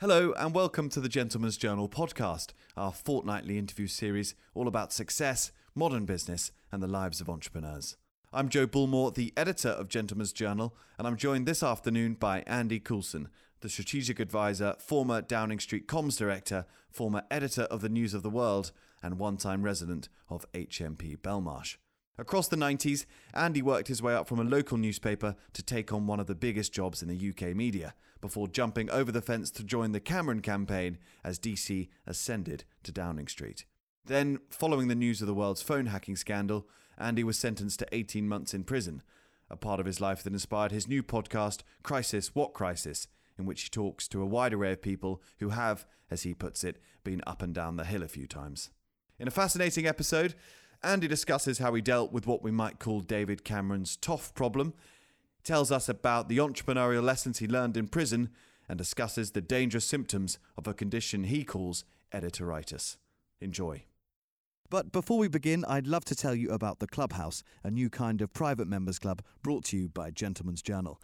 Hello, and welcome to the Gentleman's Journal podcast, our fortnightly interview series all about success, modern business, and the lives of entrepreneurs. I'm Joe Bullmore, the editor of Gentleman's Journal, and I'm joined this afternoon by Andy Coulson, the strategic advisor, former Downing Street comms director, former editor of the News of the World, and one time resident of HMP Belmarsh. Across the 90s, Andy worked his way up from a local newspaper to take on one of the biggest jobs in the UK media, before jumping over the fence to join the Cameron campaign as DC ascended to Downing Street. Then, following the news of the world's phone hacking scandal, Andy was sentenced to 18 months in prison, a part of his life that inspired his new podcast, Crisis What Crisis, in which he talks to a wide array of people who have, as he puts it, been up and down the hill a few times. In a fascinating episode, Andy discusses how he dealt with what we might call David Cameron's tough problem, tells us about the entrepreneurial lessons he learned in prison, and discusses the dangerous symptoms of a condition he calls editoritis. Enjoy. But before we begin, I'd love to tell you about the Clubhouse, a new kind of private members club brought to you by Gentleman's Journal.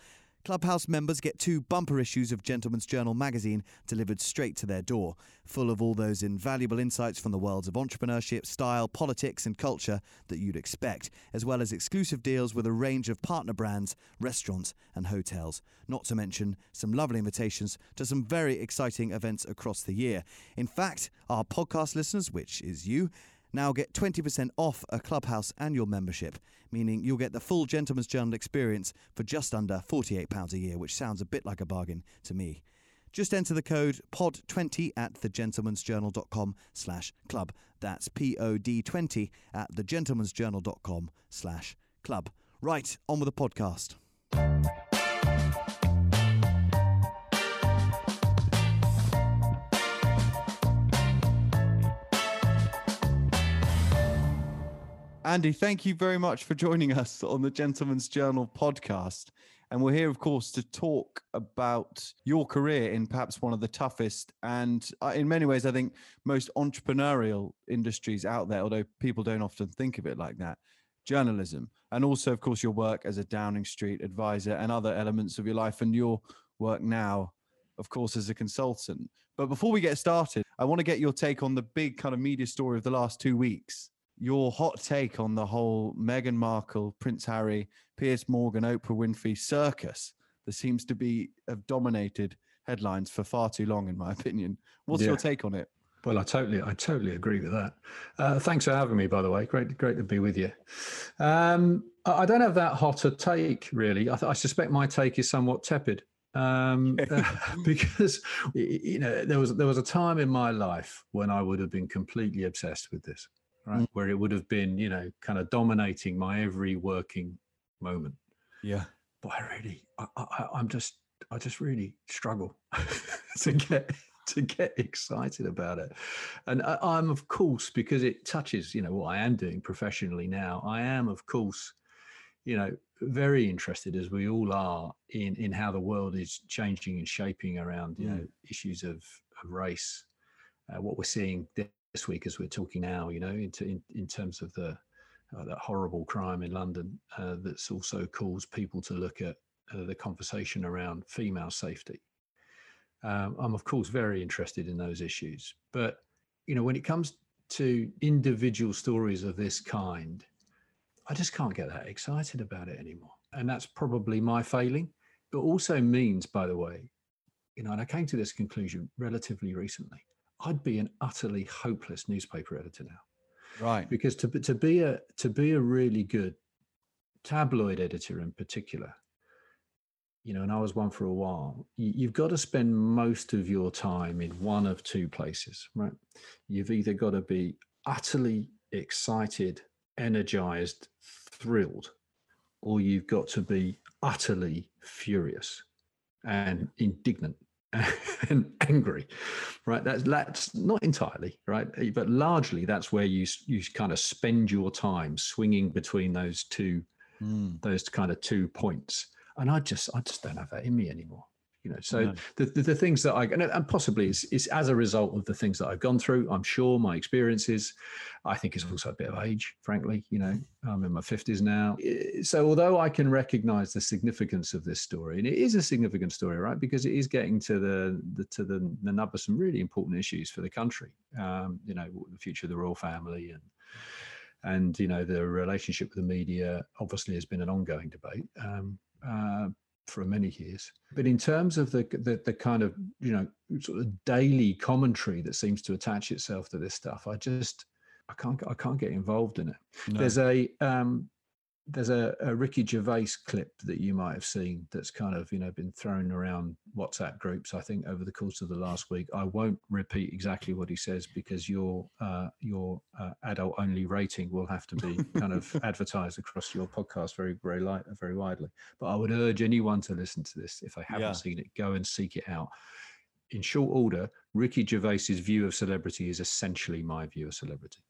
Clubhouse members get two bumper issues of Gentleman's Journal magazine delivered straight to their door, full of all those invaluable insights from the worlds of entrepreneurship, style, politics, and culture that you'd expect, as well as exclusive deals with a range of partner brands, restaurants, and hotels. Not to mention some lovely invitations to some very exciting events across the year. In fact, our podcast listeners, which is you, now get 20% off a Clubhouse annual membership, meaning you'll get the full Gentleman's Journal experience for just under £48 a year, which sounds a bit like a bargain to me. Just enter the code POD20 at thegentleman'sjournal.com slash club. That's P-O-D-20 at thegentleman'sjournal.com slash club. Right, on with the podcast. Andy, thank you very much for joining us on the Gentleman's Journal podcast. And we're here, of course, to talk about your career in perhaps one of the toughest and, uh, in many ways, I think, most entrepreneurial industries out there, although people don't often think of it like that journalism. And also, of course, your work as a Downing Street advisor and other elements of your life and your work now, of course, as a consultant. But before we get started, I want to get your take on the big kind of media story of the last two weeks your hot take on the whole Meghan Markle, Prince Harry, Piers Morgan, Oprah Winfrey circus that seems to be have dominated headlines for far too long, in my opinion. What's yeah. your take on it? Well, I totally, I totally agree with that. Uh, thanks for having me, by the way. Great, great to be with you. Um, I don't have that hot a take, really. I, th- I suspect my take is somewhat tepid. Um, because you know there was there was a time in my life when I would have been completely obsessed with this right? Mm. Where it would have been, you know, kind of dominating my every working moment. Yeah. But I really, I, I, I'm just, I just really struggle to get to get excited about it. And I, am of course, because it touches, you know, what I am doing professionally now. I am, of course, you know, very interested as we all are in in how the world is changing and shaping around, you mm. know, issues of, of race. Uh, what we're seeing this week as we're talking now, you know, into, in, in terms of the uh, that horrible crime in London uh, that's also caused people to look at uh, the conversation around female safety. Um, I'm of course very interested in those issues, but you know, when it comes to individual stories of this kind, I just can't get that excited about it anymore, and that's probably my failing. But also means, by the way, you know, and I came to this conclusion relatively recently I'd be an utterly hopeless newspaper editor now. Right. Because to to be a to be a really good tabloid editor in particular, you know, and I was one for a while, you've got to spend most of your time in one of two places, right? You've either got to be utterly excited, energized, thrilled, or you've got to be utterly furious and indignant and angry, right? That's that's not entirely right, but largely that's where you you kind of spend your time swinging between those two mm. those kind of two points. And I just I just don't have that in me anymore. You know so no. the, the, the things that i and possibly it's, it's as a result of the things that i've gone through i'm sure my experiences i think is also a bit of age frankly you know i'm in my 50s now so although i can recognize the significance of this story and it is a significant story right because it is getting to the, the to the, the nub of some really important issues for the country um, you know the future of the royal family and and you know the relationship with the media obviously has been an ongoing debate um, uh, for many years. But in terms of the, the, the kind of you know sort of daily commentary that seems to attach itself to this stuff, I just I can't I can't get involved in it. No. There's a um, there's a, a, Ricky Gervais clip that you might have seen that's kind of you know been thrown around WhatsApp groups. I think over the course of the last week. I won't repeat exactly what he says because your uh, your uh, adult only rating will have to be kind of advertised across your podcast very very light very widely. But I would urge anyone to listen to this if they haven't yeah. seen it, go and seek it out. In short order, Ricky Gervais's view of celebrity is essentially my view of celebrity.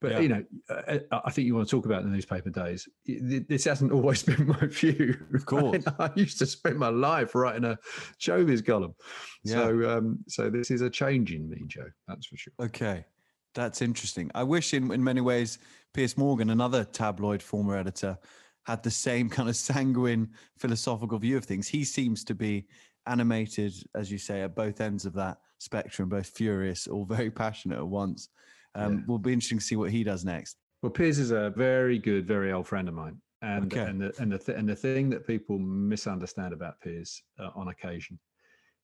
But yeah. you know, uh, uh, I think you want to talk about the newspaper days. This hasn't always been my view. Of course, I used to spend my life writing a showbiz column. Yeah. So, um, so this is a change in me, Joe. That's for sure. Okay, that's interesting. I wish, in in many ways, Piers Morgan, another tabloid former editor, had the same kind of sanguine philosophical view of things. He seems to be animated, as you say, at both ends of that spectrum, both furious or very passionate at once. Um, yeah. Will be interesting to see what he does next. Well, Piers is a very good, very old friend of mine, and okay. and the and the th- and the thing that people misunderstand about Piers uh, on occasion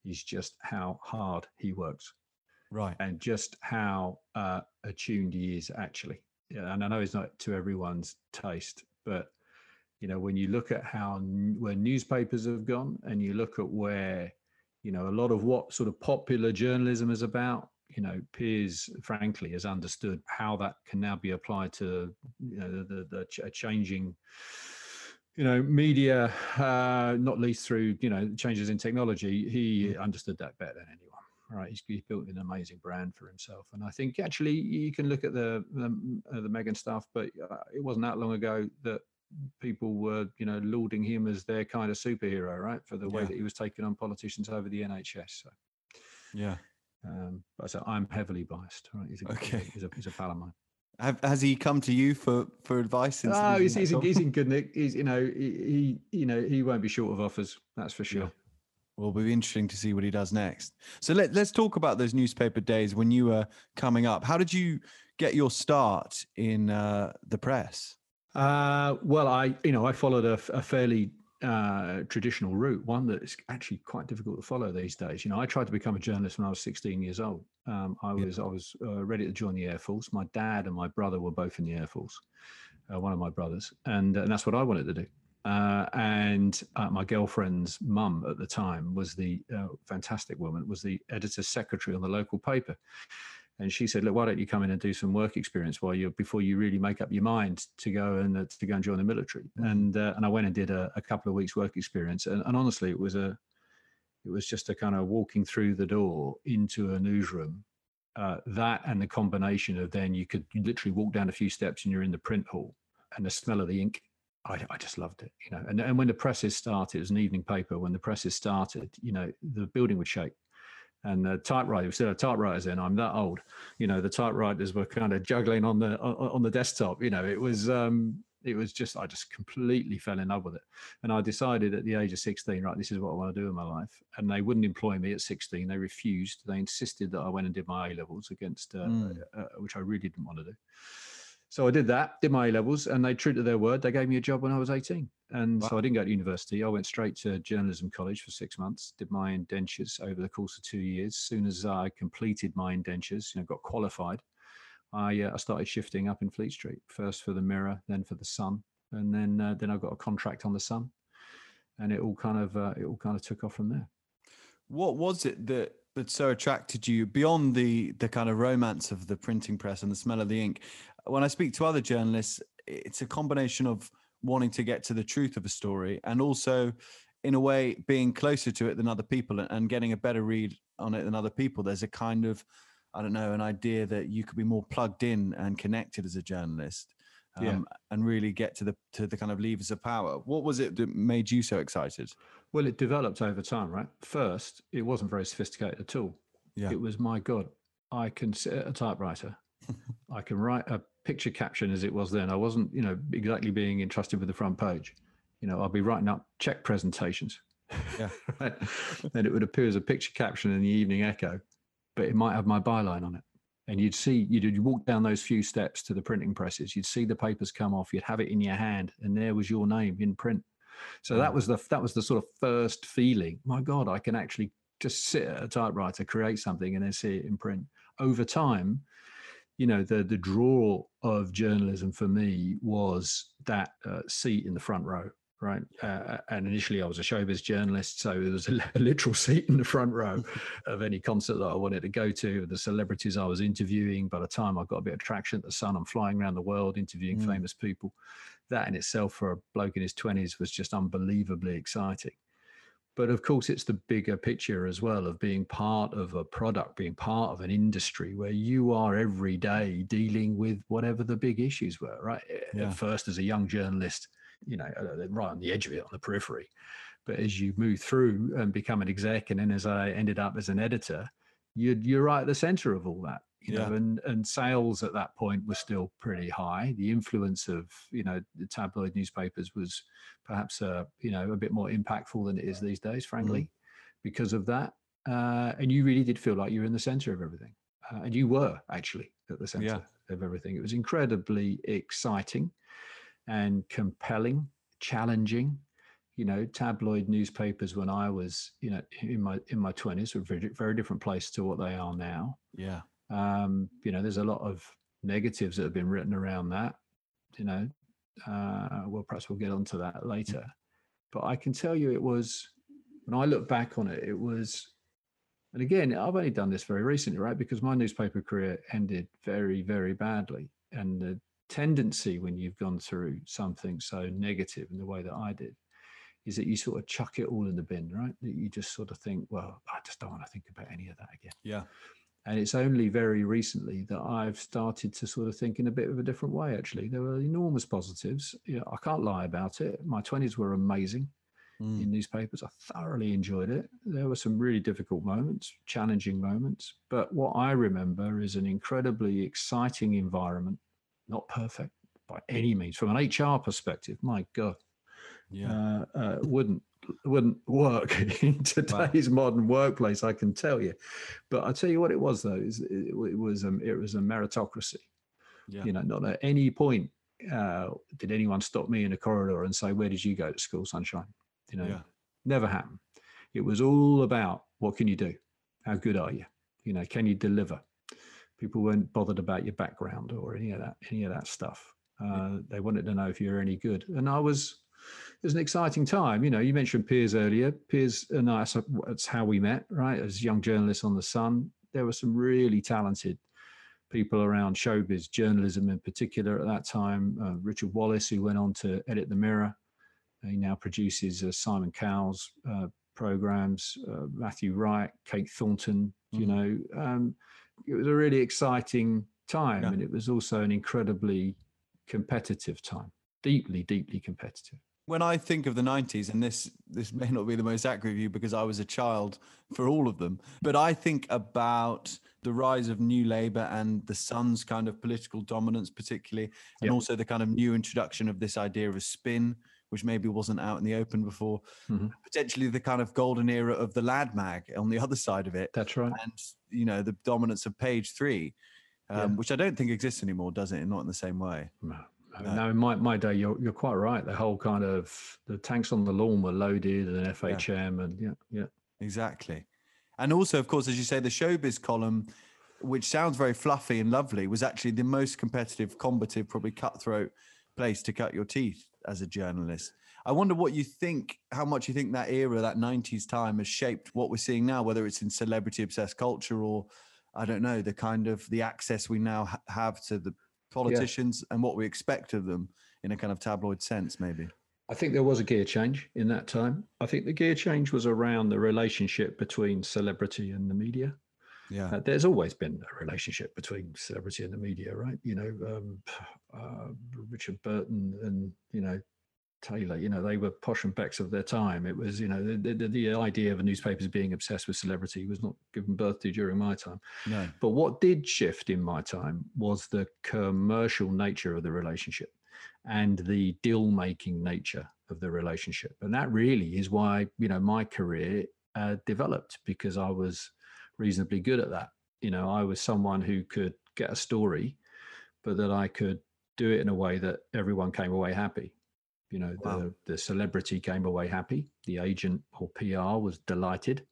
is just how hard he works, right, and just how uh, attuned he is actually. Yeah, and I know it's not to everyone's taste, but you know when you look at how where newspapers have gone, and you look at where you know a lot of what sort of popular journalism is about you know, Piers, frankly, has understood how that can now be applied to you know the the, the changing you know media uh not least through you know changes in technology. He mm. understood that better than anyone right? He's, he's, built an amazing brand for himself. And i think actually you can look at the the, uh, the Meghan stuff but uh, it wasn't that long ago that people were you know lauding him as their kind of superhero right? For the way yeah. that he was taking on politicians over the nhs so. Yeah um, but so I'm heavily biased. Right? He's a, okay. He's a, he's a pal of mine. Have, has he come to you for for advice? Oh, he's, he's, in, he's in good nick. He's you know he, he, you know he won't be short of offers. That's for sure. Yeah. Well, it'll be interesting to see what he does next. So let let's talk about those newspaper days when you were coming up. How did you get your start in uh, the press? Uh, well, I you know I followed a, a fairly uh, traditional route, one that is actually quite difficult to follow these days. You know, I tried to become a journalist when I was 16 years old. Um, I was yeah. I was uh, ready to join the Air Force. My dad and my brother were both in the Air Force. Uh, one of my brothers, and and that's what I wanted to do. Uh, and uh, my girlfriend's mum at the time was the uh, fantastic woman, was the editor's secretary on the local paper and she said, "Look, why don't you come in and do some work experience while you before you really make up your mind to go and uh, to go and join the military?" Mm-hmm. And uh, and I went and did a, a, couple of weeks work experience, and, and honestly, it was a it was just a kind of walking through the door into a newsroom. Uh, that and the combination of then you could literally walk down a few steps and you're in the print hall, and the smell of the ink I, I, just loved it, you know. And, and when the presses started, it was an evening paper. When the presses started, you know, the building would shake and the typewriter, we still had typewriters in. I'm that old, you know. The typewriters were kind of juggling on the on the desktop. You know, it was um, it was just I just completely fell in love with it, and I decided at the age of 16, right, this is what I want to do in my life. And they wouldn't employ me at 16. They refused. They insisted that I went and did my A levels against, uh, mm. uh, which I really didn't want to do. So I did that, did my A levels, and they true to their word. They gave me a job when I was 18. And wow. so I didn't go to university. I went straight to journalism college for six months, did my indentures over the course of two years. As soon as I completed my indentures, you know, got qualified, I, uh, I started shifting up in Fleet Street, first for the Mirror, then for the Sun. And then, uh, then I got a contract on the Sun. And it all kind of, uh, it all kind of took off from there. What was it that that so attracted you beyond the the kind of romance of the printing press and the smell of the ink when I speak to other journalists, it's a combination of wanting to get to the truth of a story and also, in a way, being closer to it than other people and getting a better read on it than other people. There's a kind of, I don't know, an idea that you could be more plugged in and connected as a journalist. Um, yeah. and really get to the to the kind of levers of power. What was it that made you so excited? Well, it developed over time, right? First, it wasn't very sophisticated at all. Yeah. It was, my God, I can sit at a typewriter. I can write a picture caption as it was then. I wasn't, you know, exactly being entrusted with the front page. You know, I'll be writing up check presentations. Yeah. right? And it would appear as a picture caption in the Evening Echo, but it might have my byline on it. And you'd see, you'd, you'd walk down those few steps to the printing presses. You'd see the papers come off. You'd have it in your hand, and there was your name in print. So that was the that was the sort of first feeling. My God, I can actually just sit at a typewriter, create something, and then see it in print. Over time, you know, the the draw of journalism for me was that uh, seat in the front row right? Uh, and initially, I was a showbiz journalist, so there was a, literal seat in the front row of any concert that I wanted to go to. The celebrities I was interviewing. By the time I got a bit of traction at the Sun, I'm flying around the world interviewing mm. famous people. That in itself, for a bloke in his twenties, was just unbelievably exciting. But of course, it's the bigger picture as well of being part of a product, being part of an industry where you are every day dealing with whatever the big issues were, right? Yeah. At first, as a young journalist, you know, uh, right on the edge of it, on the periphery. But as you move through and become an exec, and then as I ended up as an editor, you're, you're right at the center of all that. You yeah. know, and, and sales at that point were still pretty high. The influence of you know the tabloid newspapers was perhaps uh, you know a bit more impactful than it is these days, frankly, mm. because of that. Uh, and you really did feel like you were in the center of everything, uh, and you were actually at the center yeah. of everything. It was incredibly exciting and compelling, challenging. You know, tabloid newspapers when I was, you know, in my in my twenties were very very different place to what they are now. Yeah. Um, you know, there's a lot of negatives that have been written around that. You know, uh, well, perhaps we'll get onto that later. But I can tell you, it was when I look back on it, it was, and again, I've only done this very recently, right? Because my newspaper career ended very, very badly, and the tendency when you've gone through something so negative in the way that I did is that you sort of chuck it all in the bin, right? That you just sort of think, well, I just don't want to think about any of that again. Yeah. And it's only very recently that I've started to sort of think in a bit of a different way, actually. There were enormous positives. You know, I can't lie about it. My 20s were amazing mm. in newspapers. I thoroughly enjoyed it. There were some really difficult moments, challenging moments. But what I remember is an incredibly exciting environment not perfect by any means. From an HR perspective, my God, yeah, uh, uh, wouldn't wouldn't work in today's wow. modern workplace. I can tell you. But I tell you what, it was though is it, it was a, it was a meritocracy. Yeah. You know, not at any point uh, did anyone stop me in a corridor and say, "Where did you go to school, sunshine?" You know, yeah. never happened. It was all about what can you do, how good are you, you know, can you deliver people weren't bothered about your background or any of that any of that stuff uh, they wanted to know if you're any good and i was it was an exciting time. You know you mentioned piers earlier. Piers and i that's how we met right? As young journalists on the sun there were some really talented people around showbiz journalism in particular at that time. Uh, richard wallace who went on to edit the mirror. He now produces uh, simon cowell's uh, programs. Uh, matthew wright kate thornton mm-hmm. you know? Um, it was a really exciting time yeah. and it was also an incredibly competitive time. Deeply deeply competitive when i think of the 90s and this this may not be the most accurate view because i was a child for all of them but i think about the rise of new labour and the sun's kind of political dominance particularly and yep. also the kind of new introduction of this idea of a spin which maybe wasn't out in the open before. Mm-hmm. Potentially the kind of golden era of the lad mag on the other side of it. That's right. And you know the dominance of page three, um, yeah. which I don't think exists anymore, does it? Not in the same way. No. No, in my, my day, you're you're quite right. The whole kind of the tanks on the lawn were loaded and FHM yeah. and yeah, yeah. Exactly. And also, of course, as you say, the showbiz column, which sounds very fluffy and lovely, was actually the most competitive, combative, probably cutthroat place to cut your teeth as a journalist. I wonder what you think, how much you think that era, that 90s time has shaped what we're seeing now, whether it's in celebrity obsessed culture or I don't know, the kind of the access we now ha- have to the politicians yeah. and what we expect of them in a kind of tabloid sense, maybe. I think there was a gear change in that time. I think the gear change was around the relationship between celebrity and the media. Yeah, uh, there's always been a relationship between celebrity and the media, right? You know, um, uh, Richard Burton and you know Taylor. You know, they were posh and becks of their time. It was, you know, the, the, the idea of newspapers being obsessed with celebrity was not given birth to during my time. No. But what did shift in my time was the commercial nature of the relationship and the deal making nature of the relationship. And that really is why, you know, my career uh, developed because I was reasonably good at that. You know, I was someone who could get a story, but that I could do it in a way that everyone came away happy. You know, wow. the, the celebrity came away happy. The agent or PR was delighted.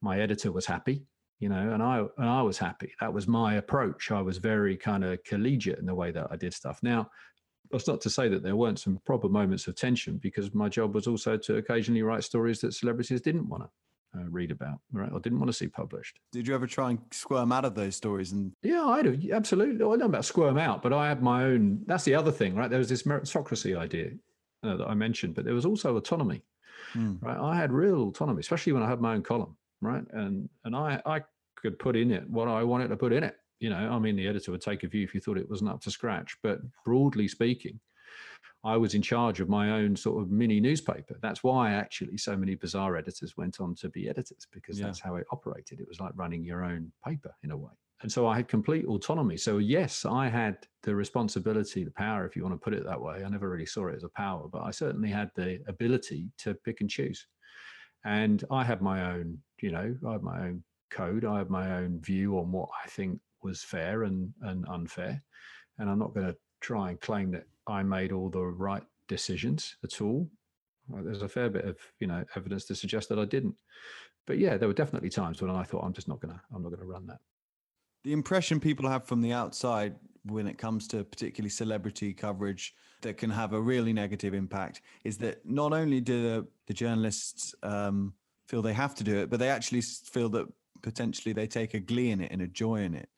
My editor was happy, you know, and I and I was happy. That was my approach. I was very kind of collegiate in the way that I did stuff. Now, that's not to say that there weren't some proper moments of tension because my job was also to occasionally write stories that celebrities didn't want to uh, read about, right? Or didn't want to see published. Did you ever try and squirm out of those stories? And yeah, I do absolutely. I don't know about squirm out, but I had my own. That's the other thing, right? There was this meritocracy idea uh, that I mentioned, but there was also autonomy, mm. right? I had real autonomy, especially when I had my own column, right? And and I I could put in it what I wanted to put in it. You know, I mean, the editor would take a view if you thought it wasn't up to scratch, but broadly speaking, I was in charge of my own sort of mini newspaper. That's why actually so many Bizarre editors went on to be editors because yeah. that's how it operated. It was like running your own paper in a way. And so I had complete autonomy. So, yes, I had the responsibility, the power, if you want to put it that way. I never really saw it as a power, but I certainly had the ability to pick and choose. And I had my own, you know, I had my own code. I had my own view on what I think was fair and, and unfair. And I'm not going to try and claim that I made all the right decisions at all. There's a fair bit of you know evidence to suggest that I didn't. But yeah, there were definitely times when I thought I'm just not gonna I'm not gonna run that. The impression people have from the outside when it comes to particularly celebrity coverage that can have a really negative impact is that not only do the, the journalists um, feel they have to do it, but they actually feel that potentially they take a glee in it and a joy in it.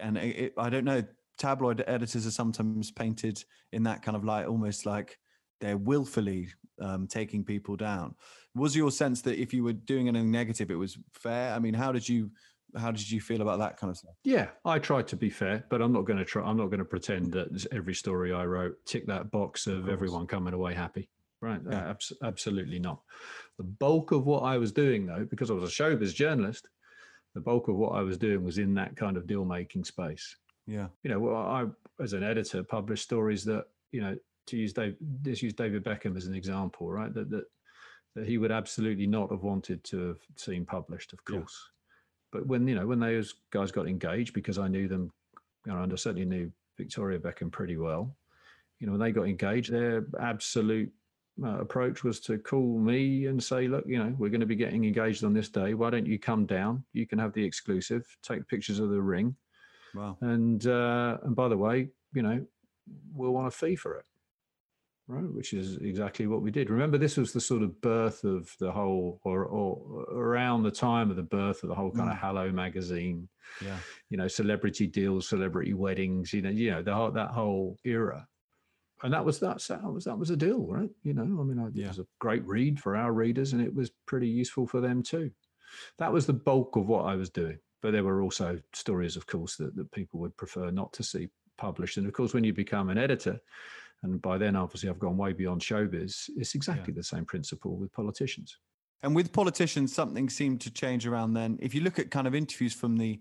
And it, I don't know, tabloid editors are sometimes painted in that kind of light, almost like they're willfully um, taking people down. Was your sense that if you were doing anything negative, it was fair? I mean, how did you how did you feel about that kind of stuff? Yeah, I tried to be fair, but I'm not going to try. I'm not going to pretend that every story I wrote tick that box of, of everyone coming away happy. Right? Yeah. Uh, abs- absolutely not. The bulk of what I was doing, though, because I was a showbiz journalist, the bulk of what I was doing was in that kind of deal making space. Yeah. You know, well, I, as an editor, published stories that, you know, to use Dave, let's use David Beckham as an example, right? That, that, that he would absolutely not have wanted to have seen published, of course. But when, you know, when those guys got engaged, because I knew them, you know, and I certainly knew Victoria Beckham pretty well, you know, when they got engaged, their absolute uh, approach was to call me and say, look, you know, we're going to be getting engaged on this day. Why don't you come down? You can have the exclusive, take pictures of the ring Wow. And uh, and by the way, you know, we'll want a fee for it. Right, which is exactly what we did. Remember, this was the sort of birth of the whole, or, or around the time of the birth of the whole kind mm. of Hello magazine. Yeah, you know, celebrity deals, celebrity weddings. You know, you know, the whole, that whole era and that was that, that was that was a deal, right? You know, I mean, yeah. it was a great read for our readers, and it was pretty useful for them too. That was the bulk of what I was doing. But there were also stories, of course, that, that people would prefer not to see published. And of course, when you become an editor, and by then, obviously, I've gone way beyond showbiz, it's exactly yeah. the same principle with politicians. And with politicians, something seemed to change around then. If you look at kind of interviews from the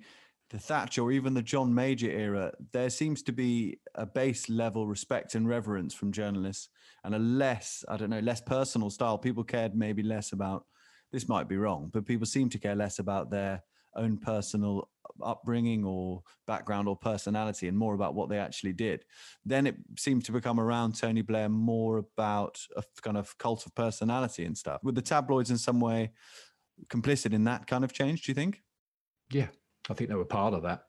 the Thatcher or even the John Major era, there seems to be a base level respect and reverence from journalists and a less, I don't know, less personal style. People cared maybe less about this might be wrong, but people seem to care less about their own personal upbringing or background or personality and more about what they actually did. Then it seemed to become around Tony Blair more about a kind of cult of personality and stuff. Were the tabloids in some way complicit in that kind of change, do you think? Yeah, I think they were part of that.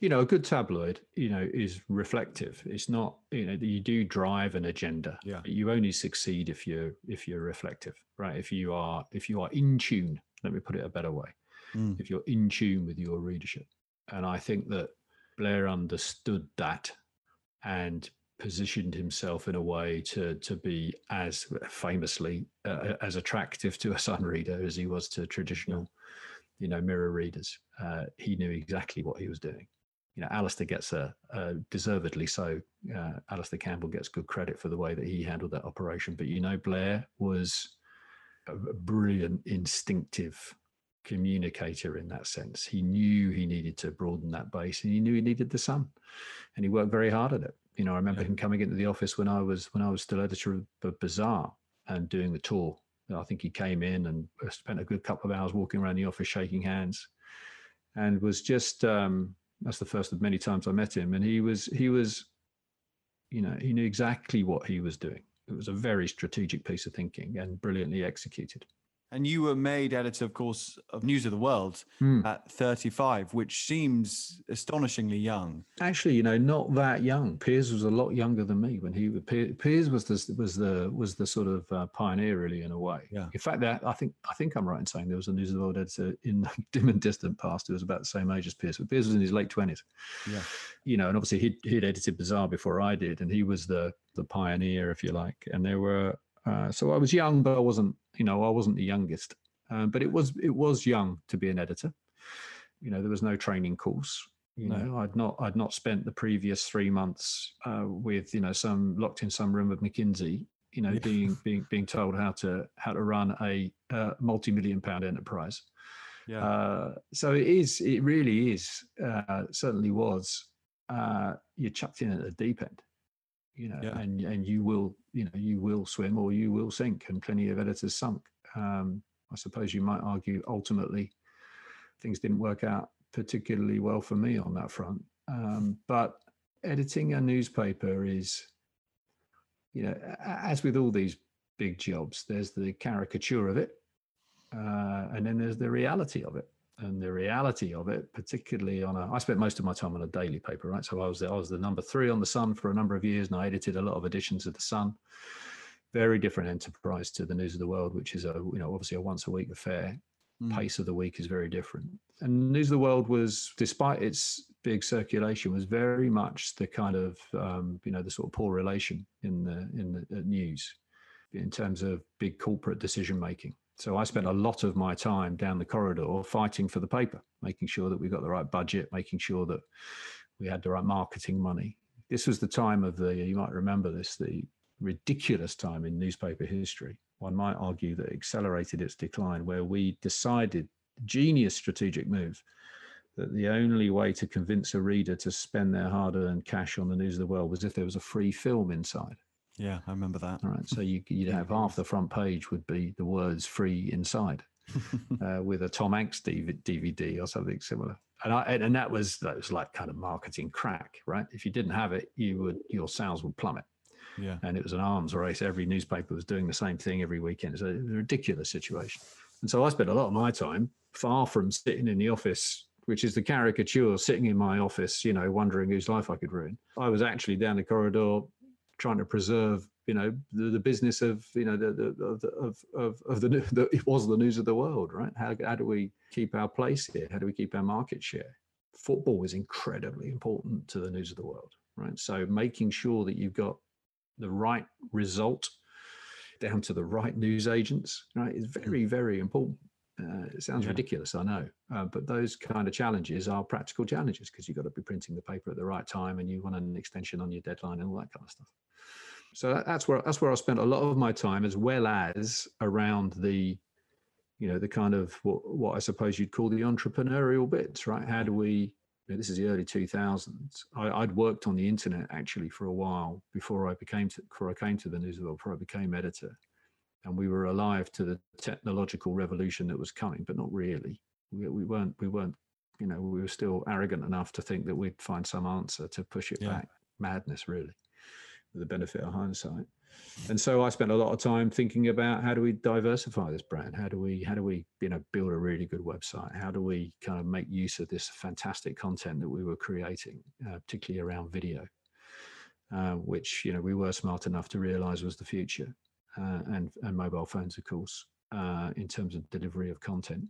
You know, a good tabloid, you know, is reflective. It's not, you know, you do drive an agenda. Yeah. You only succeed if you're if you're reflective, right? If you are if you are in tune, let me put it a better way mm. if you're in tune with your readership. And I think that Blair understood that and positioned himself in a way to to be as famously uh, as attractive to a sun reader as he was to traditional you know mirror readers uh, he knew exactly what he was doing you know, Alastair gets a, a deservedly so. Uh, Alastair Campbell gets good credit for the way that he handled that operation. But you know, Blair was a brilliant, instinctive communicator in that sense. He knew he needed to broaden that base, and he knew he needed the sun, and he worked very hard at it. You know, I remember yeah. him coming into the office when I was when I was still editor of the Bizarre and doing the tour. I think he came in and spent a good couple of hours walking around the office, shaking hands, and was just um, that's the first of many times I met him, and he was he was, you know, he knew exactly what he was doing. It was a very strategic piece of thinking and brilliantly executed. And you were made editor, of course, of News of the World mm. at 35, which seems astonishingly young. Actually, you know, not that young. Piers was a lot younger than me when he Piers was the was the was the sort of uh, pioneer, really, in a way. Yeah. In fact, that I think I think I'm right in saying there was a News of the World editor in the dim and distant past who was about the same age as Piers, but Piers was in his late 20s. Yeah. You know, and obviously he'd, he'd edited Bizarre before I did, and he was the the pioneer, if you like. And there were uh, so I was young, but I wasn't, you know, I wasn't the youngest. Um, but it was it was young to be an editor. You know, there was no training course. You no. know, I'd not I'd not spent the previous three months uh, with you know some locked in some room of McKinsey. You know, yeah. being being being told how to how to run a, a multi million pound enterprise. Yeah. Uh, so it is. It really is. Uh, certainly was. Uh, you're chucked in at the deep end you know, yeah. and and you will, you know, you will swim or you will sink, and plenty of editors sunk. Um, I suppose you might argue ultimately things didn't work out particularly well for me on that front. Um, but editing a newspaper is, you know, as with all these big jobs, there's the caricature of it, uh, and then there's the reality of it and the reality of it, particularly on a, I spent most of my time on a daily paper, right? So I was the, I was the number three on the Sun for a number of years, and I edited a lot of editions of the Sun. Very different enterprise to the News of the World, which is a you know obviously a once a week affair. Mm. Pace of the week is very different. And News of the World was, despite its big circulation, was very much the kind of um, you know the sort of poor relation in the in the news in terms of big corporate decision making so I spent a lot of my time down the corridor fighting for the paper, making sure that we got the right budget, making sure that we had the right marketing money. This was the time of the, you might remember this, the ridiculous time in newspaper history. One might argue that accelerated its decline, where we decided, genius strategic move, that the only way to convince a reader to spend their hard earned cash on the news of the world was if there was a free film inside. Yeah, I remember that. All right. So you, you'd have half the front page would be the words free inside uh, with a Tom Hanks DVD or something similar. And I, and that was, that was like kind of marketing crack, right? If you didn't have it, you would, your sales would plummet. Yeah. And it was an arms race. Every newspaper was doing the same thing every weekend. It's a ridiculous situation. And so I spent a lot of my time far from sitting in the office which is the caricature sitting in my office, you know, wondering whose life I could ruin. I was actually down the corridor trying to preserve you know the, the business of you know the, the of of of the, the it was the news of the world right? How, how do we keep our place here? How do we keep our market share? Football is incredibly important to the news of the world right? So making sure that you've got the right result down to the right news agents right is very mm. very important uh, it sounds yeah. ridiculous, I know, uh, but those kind of challenges are practical challenges because you've got to be printing the paper at the right time and you want an extension on your deadline and all that kind of stuff. So that, that's where that's where I spent a lot of my time, as well as around the, you know, the kind of what, what I suppose you'd call the entrepreneurial bits, right? How do we? You know, this is the early 2000s. I, would worked on the internet actually for a while before I became to, before I came to the News of World, before I became editor, and we were alive to the technological revolution that was coming, but not really. We, we weren't. We weren't. You know, we were still arrogant enough to think that we'd find some answer to push it yeah. back. Madness, really with the benefit of hindsight. And so I spent a lot of time thinking about how do we diversify this brand? How do we how do we you know build a really good website? How do we kind of make use of this fantastic content that we were creating, uh, particularly around video, uh, which you know we were smart enough to realize was the future, uh, and and mobile phones, of course, uh, in terms of delivery of content.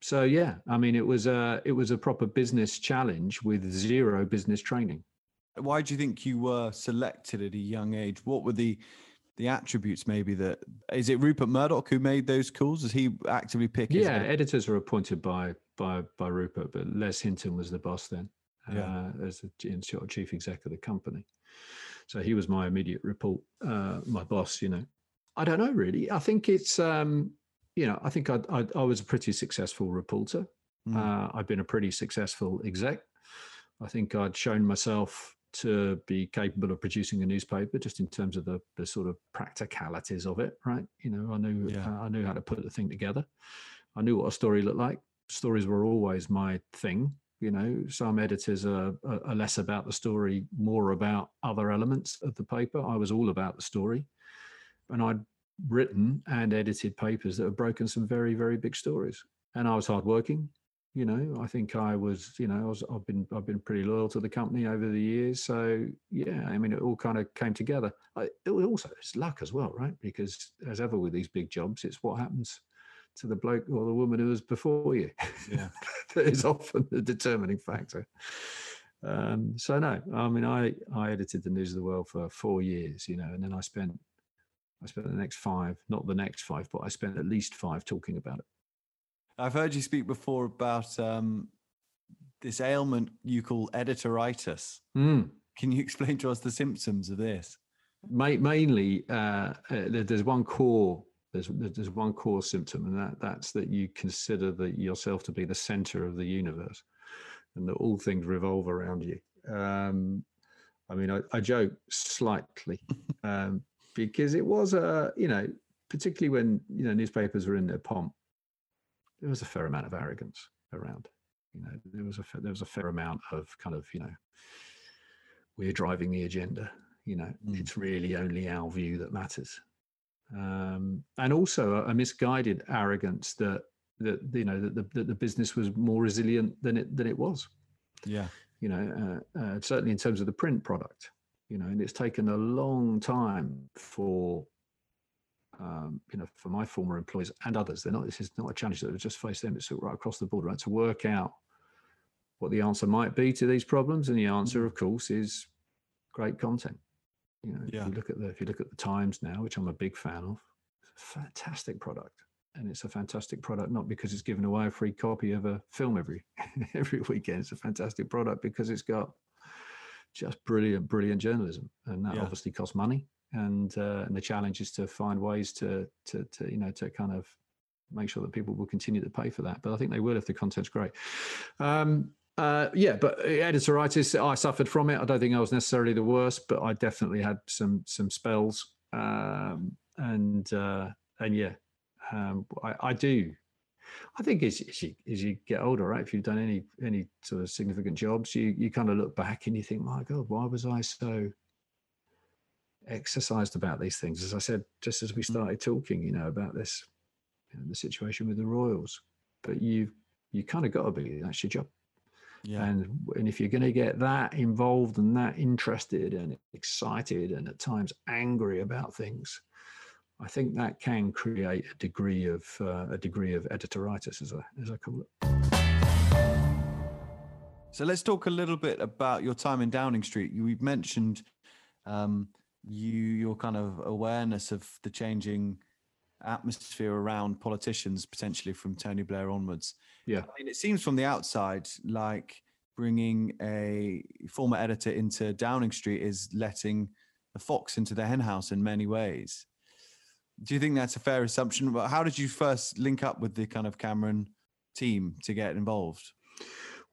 So yeah, I mean it was a it was a proper business challenge with zero business training. Why do you think you were selected at a young age? What were the the attributes maybe that is it Rupert Murdoch who made those calls? Does he actively pick? Yeah, editors are appointed by by by Rupert, but Les Hinton was the boss then. yeah. uh, as the sort of chief exec of the company. So he was my immediate report, uh, my boss. You know, I don't know really. I think it's um, you know, I think I, I, I was a pretty successful reporter. Mm. Uh, I've been a pretty successful exec. I think I'd shown myself to be capable of producing a newspaper, just in terms of the the sort of practicalities of it. Right? You know, I knew yeah. uh, I knew how to put the thing together. I knew what a story looked like. Stories were always my thing. You know, some editors are, are less about the story, more about other elements of the paper. I was all about the story, and I'd written and edited papers that have broken some very, very big stories. And I was hardworking. You know, I think I was. You know, I was. I've been. I've been pretty loyal to the company over the years. So yeah, I mean, it all kind of came together. I, it also it's luck as well, right? Because as ever with these big jobs, it's what happens to the bloke or the woman who was before you. Yeah, that is often the determining factor. Um, so no, I mean, I I edited the News of the World for four years, you know, and then I spent I spent the next five, not the next five, but I spent at least five talking about it. I've heard you speak before about um, this ailment you call editoritis. Mm. Can you explain to us the symptoms of this? Mainly, uh, uh, there's one core there's there's one core symptom, and that that's that you consider that yourself to be the center of the universe, and that all things revolve around you. Um, I mean, I, I joke slightly, um, because it was a you know particularly when you know newspapers were in their pomp there was a fair amount of arrogance around you know there was a there was a fair amount of kind of you know we're driving the agenda you know mm. it's really only our view that matters um, and also a, misguided arrogance that that you know that the, that the business was more resilient than it than it was yeah you know uh, uh, certainly in terms of the print product you know, and it's taken a long time for um, you know, for my former employees and others. They're not. This is not a challenge that just face them. It's right across the board, right? To work out what the answer might be to these problems, and the answer, of course, is great content. You know, yeah. if you look at the if you look at the Times now, which I'm a big fan of, it's a fantastic product, and it's a fantastic product not because it's given away a free copy of a film every every weekend. It's a fantastic product because it's got just brilliant, brilliant journalism, and that yeah. obviously costs money. And uh, and the challenge is to find ways to, to to you know to kind of make sure that people will continue to pay for that. But I think they will if the content's great. Um, uh, yeah, but editoritis, I suffered from it. I don't think I was necessarily the worst, but I definitely had some some spells. Um, and uh, and yeah, um, I, I do I think as, as, you as you get older, right? If you've done any any sort of significant jobs, you you kind of look back and you think, my God, why was I so exercised about these things? As I said, just as we mm. started talking, you know, about this, you know, the situation with the Royals. But you you kind of got to be. That's your job. Yeah. And and if you're going to get that involved and that interested and excited and at times angry about things, I think that can create a degree of uh, a degree of editoritis, as I as I call it. So let's talk a little bit about your time in Downing Street. You, have mentioned um, you your kind of awareness of the changing atmosphere around politicians, potentially from Tony Blair onwards. Yeah, I mean, it seems from the outside like bringing a former editor into Downing Street is letting the fox into the henhouse in many ways. Do you think that's a fair assumption? How did you first link up with the kind of Cameron team to get involved?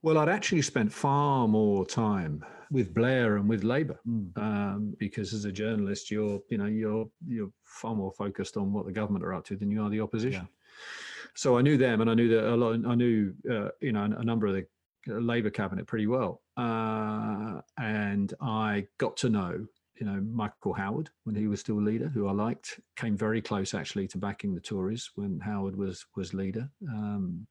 Well, I'd actually spent far more time with Blair and with Labour mm. um, because as a journalist, you're you know you're you're far more focused on what the government are up to than you are the opposition. Yeah. So I knew them, and I knew that a lot. I knew uh, you know a number of the Labour cabinet pretty well, uh, and I got to know you know, Michael Howard, when he was still leader, who I liked, came very close actually to backing the Tories when Howard was was leader. Um,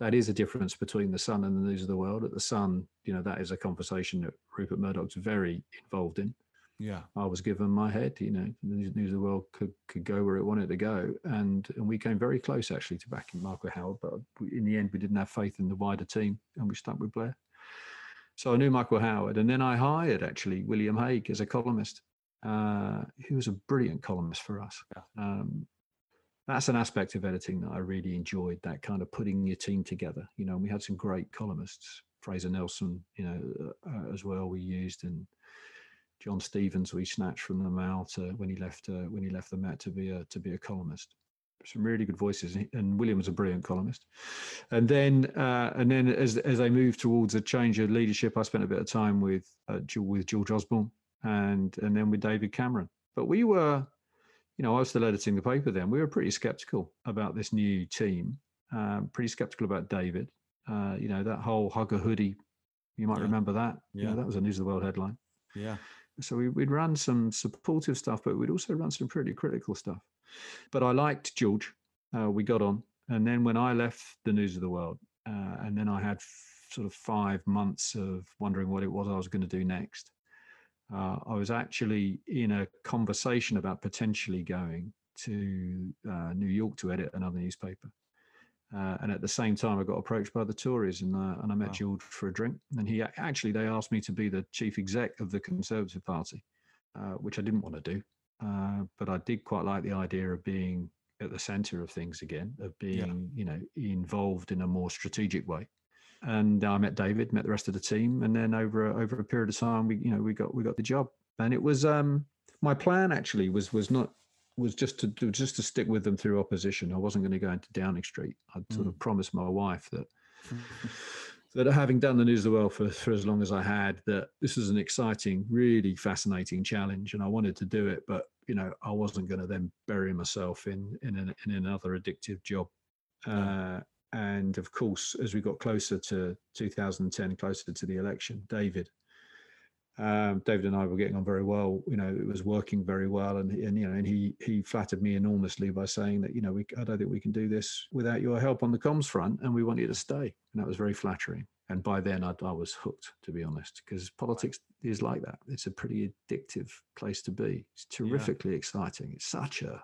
that is a difference between the Sun and the News of the World. At the Sun, you know, that is a conversation that Rupert Murdoch's very involved in. Yeah, I was given my head. You know, the News of the World could could go where it wanted to go, and and we came very close actually to backing Michael Howard. But in the end, we didn't have faith in the wider team, and we stuck with Blair. So I knew Michael Howard, and then I hired actually William Hague as a columnist. Uh, he was a brilliant columnist for us. Yeah. Um, that's an aspect of editing that I really enjoyed. That kind of putting your team together. You know, we had some great columnists Fraser Nelson, you know, uh, as well. We used and John Stevens we snatched from the Mal to when he left uh, when he left the Met to be a to be a columnist. Some really good voices, and William was a brilliant columnist. And then uh, and then as as they moved towards a change of leadership, I spent a bit of time with uh, with George Osborne and and then with David Cameron. But we were, you know, I was still editing the paper then. We were pretty skeptical about this new team. Um, pretty skeptical about David. Uh, you know, that whole hugger hoodie. You might yeah. remember that. Yeah, you know, that was a News of the World headline. Yeah. So we, would run some supportive stuff, but we'd also run some pretty critical stuff. But I liked George. Uh, we got on. And then when I left the News of the World, uh, and then I had f- sort of five months of wondering what it was I was going to do next. Uh, I was actually in a conversation about potentially going to uh, New York to edit another newspaper. Uh, and at the same time, I got approached by the Tories, and uh, and I met wow. George for a drink. And he actually they asked me to be the chief exec of the Conservative Party, uh, which I didn't want to do, uh, but I did quite like the idea of being at the centre of things again, of being yeah. you know involved in a more strategic way. And I met David, met the rest of the team, and then over a, over a period of time, we you know we got we got the job. And it was um, my plan actually was was not was just to do just to stick with them through opposition. I wasn't going to go into Downing Street. I'd sort of mm. promised my wife that that having done the news of the world for, for as long as I had, that this was an exciting, really fascinating challenge, and I wanted to do it. But you know, I wasn't going to then bury myself in in, an, in another addictive job. Uh, and of course, as we got closer to 2010, closer to the election, David um, David and I were getting on very well. You know, it was working very well, and, and you know, and he he flattered me enormously by saying that you know, we, I don't think we can do this without your help on the comms front, and we want you to stay. And that was very flattering. And by then, I, I was hooked, to be honest, because politics is like that. It's a pretty addictive place to be. It's terrifically yeah. exciting. It's such a,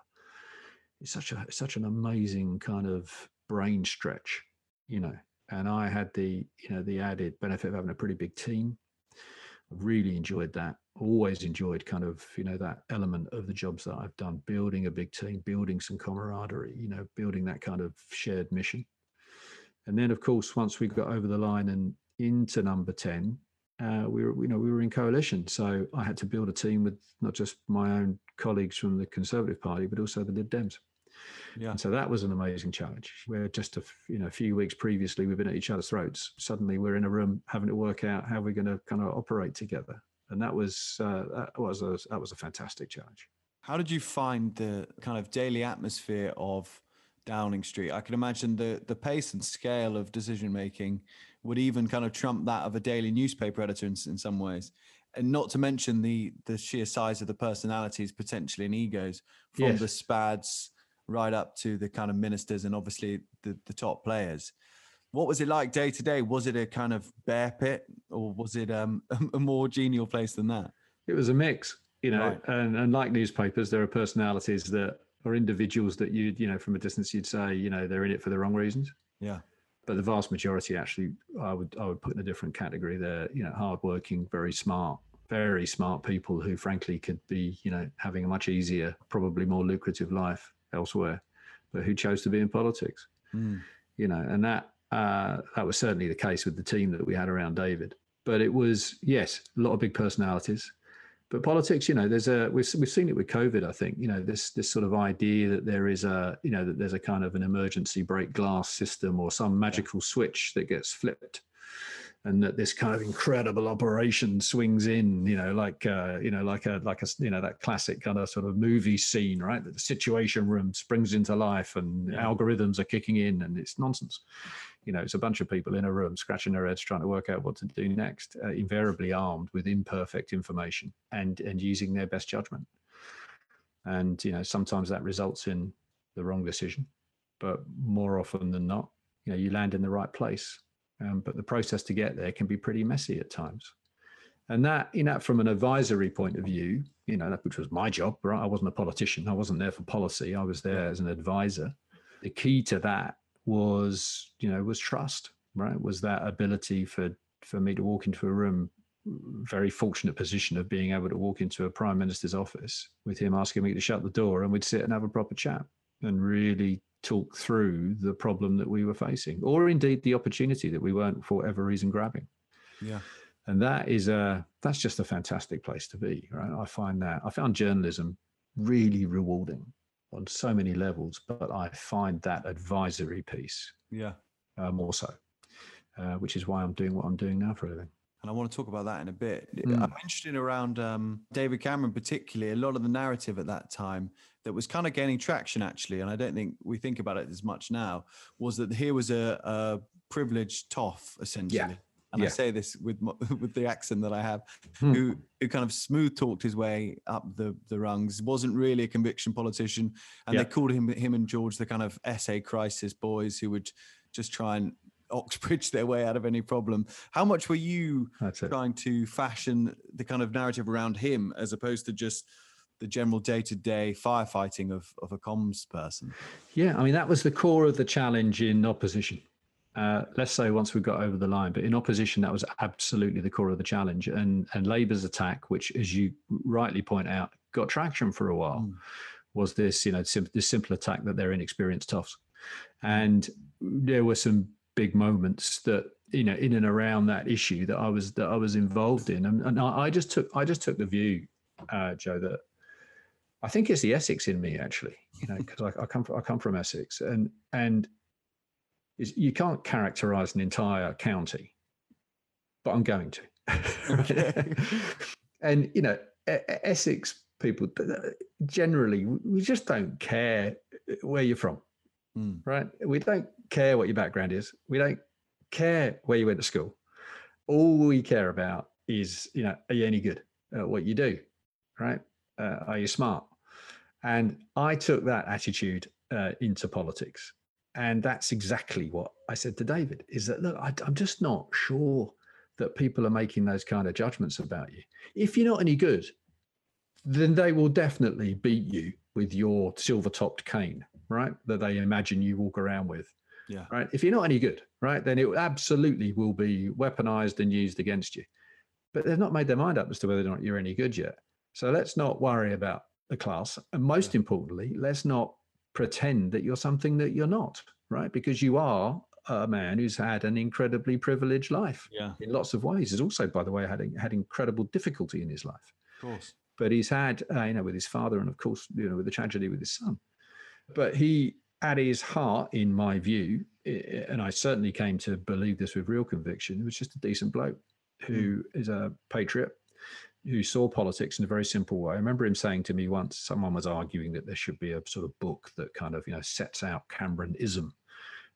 it's such a, such an amazing kind of brain stretch, you know. And I had the, you know, the added benefit of having a pretty big team really enjoyed that. Always enjoyed kind of, you know, that element of the jobs that I've done, building a big team, building some camaraderie, you know, building that kind of shared mission. And then, of course, once we got over the line and into number 10, uh, we were, you know, we were in coalition. So I had to build a team with not just my own colleagues from the Conservative Party, but also the Lib Dems. Yeah. And so that was an amazing challenge. Where just a you know a few weeks previously we've been at each other's throats. Suddenly we're in a room having to work out how we're going to kind of operate together. And that was uh, that was a that was a fantastic challenge. How did you find the kind of daily atmosphere of Downing Street? I can imagine the the pace and scale of decision making would even kind of trump that of a daily newspaper editor in, in some ways and not to mention the the sheer size of the personalities potentially and egos from yes. the spads right up to the kind of ministers and obviously the, the top players. What was it like day to day? Was it a kind of bear pit or was it um, a more genial place than that? It was a mix, you know, right. and, and like newspapers, there are personalities that are individuals that you, you know, from a distance you'd say, you know, they're in it for the wrong reasons. Yeah. But the vast majority actually I would I would put in a different category. They're, you know, hardworking, very smart, very smart people who frankly could be, you know, having a much easier, probably more lucrative life elsewhere, but who chose to be in politics. Mm. You know, and that uh, that was certainly the case with the team that we had around David. But it was yes, a lot of big personalities. But politics, you know, there's a we've we've seen it with COVID. I think you know this this sort of idea that there is a you know that there's a kind of an emergency break glass system or some magical switch that gets flipped and that this kind of incredible operation swings in, you know, like uh, you know, like a like a you know that classic kind of sort of movie scene, right? That the situation room springs into life and yeah. algorithms are kicking in, and it's nonsense. You know, it's a bunch of people in a room scratching their heads trying to work out what to do next, uh, invariably armed with imperfect information and and using their best judgment. And you know, sometimes that results in the wrong decision, but more often than not, you know, you land in the right place um, but the process to get there can be pretty messy at times. And that, you know, from an advisory point of view, you know, which was my job, right? I wasn't a politician. I wasn't there for policy. I was there as an advisor. The key to that was, you know, was trust, right? Was that ability for for me to walk into a room, very fortunate position of being able to walk into a prime minister's office with him asking me to shut the door, and we'd sit and have a proper chat and really talk through the problem that we were facing, or indeed the opportunity that we weren't for whatever reason grabbing. Yeah. And that is a that's just a fantastic place to be, right? I find that I found journalism really rewarding on so many levels, but I find that advisory piece, yeah, uh, more so, uh, which is why I'm doing what I'm doing now for a living. And I want to talk about that in a bit. Mm. I'm interested around um, David Cameron, particularly a lot of the narrative at that time that was kind of gaining traction, actually. And I don't think we think about it as much now. Was that here was a, a privileged toff, essentially. Yeah. And Yeah. I say this with with the accent that I have, Hmm. who who kind of smooth talked his way up the the rungs. wasn't really a conviction politician, and Yeah. they called him him and George the kind of essay crisis boys who would just try and Oxbridge their way out of any problem. How much were you trying to fashion the kind of narrative around him as opposed to just the general day-to-day firefighting of, of a comms person Yeah, I mean that was the core of the challenge in opposition. Uh, let's say once we got over the line, but in opposition, that was absolutely the core of the challenge. And and Labour's attack, which, as you rightly point out, got traction for a while, Mm. was this you know sim- this simple attack that they're inexperienced toughs, and there were some big moments that you know in and around that issue that I was that I was involved in, and, and I, I just took I just took the view, uh, Joe, that I think it's the Essex in me actually, you know, because I, I come from I come from Essex, and and is, you can't characterise an entire county, but I'm going to. Okay. and you know, Essex people uh, generally we- we just don't care uh, where you're from, Mm. right? We don't care what your background is. We don't care where you went to school. All we care about is, you know, are you any good at what you do, right? Uh, are you smart? And I took that attitude uh, into politics. And that's exactly what I said to David is that, look, I, I'm just not sure that people are making those kind of judgments about you. If you're not any good, then they will definitely beat you with your silver topped cane, right? That they imagine you walk around with. Yeah. Right. If you're not any good, right, then it absolutely will be weaponized and used against you. But they've not made their mind up as to whether or not you're any good yet. So let's not worry about the class. And most importantly, let's not pretend that you're something that you're not, right? Because you are a man who's had an incredibly privileged life yeah in lots of ways. He's also, by the way, had had incredible difficulty in his life of course but he's had, uh, you know, with his father and of course, you know, with the tragedy with his son. But he, at his heart, in my view, and I certainly came to believe this with real conviction, was just a decent bloke who is a patriot, who saw politics in a very simple way. I remember him saying to me once, someone was arguing that there should be a sort of book that kind of, you know, sets out Cameronism.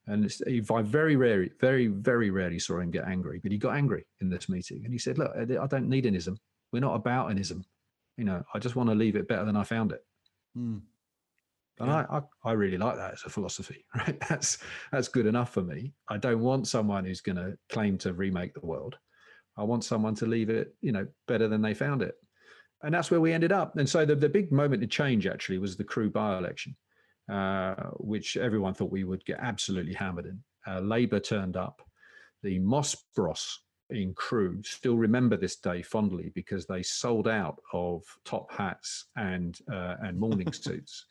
And it's, he- I very rarely, very, very rarely saw him get angry, but he got angry in this meeting. And he said, look, I I don't need an ism. We're not about an ism you know i just want to leave it better than i found it Mm. And Yeah. I, I i really like that as a philosophy right? That's that's good enough for me. I don't want someone who's going to claim to remake the world. I want someone to leave it you know better than they found it. And that's where we ended up. And so the, the big moment of change actually was the Crewe by-election uh, which everyone thought we would get absolutely hammered in. Uh, labour turned up. The Moss Bros in Crewe still remember this day fondly because they sold out of top hats and uh, and morning suits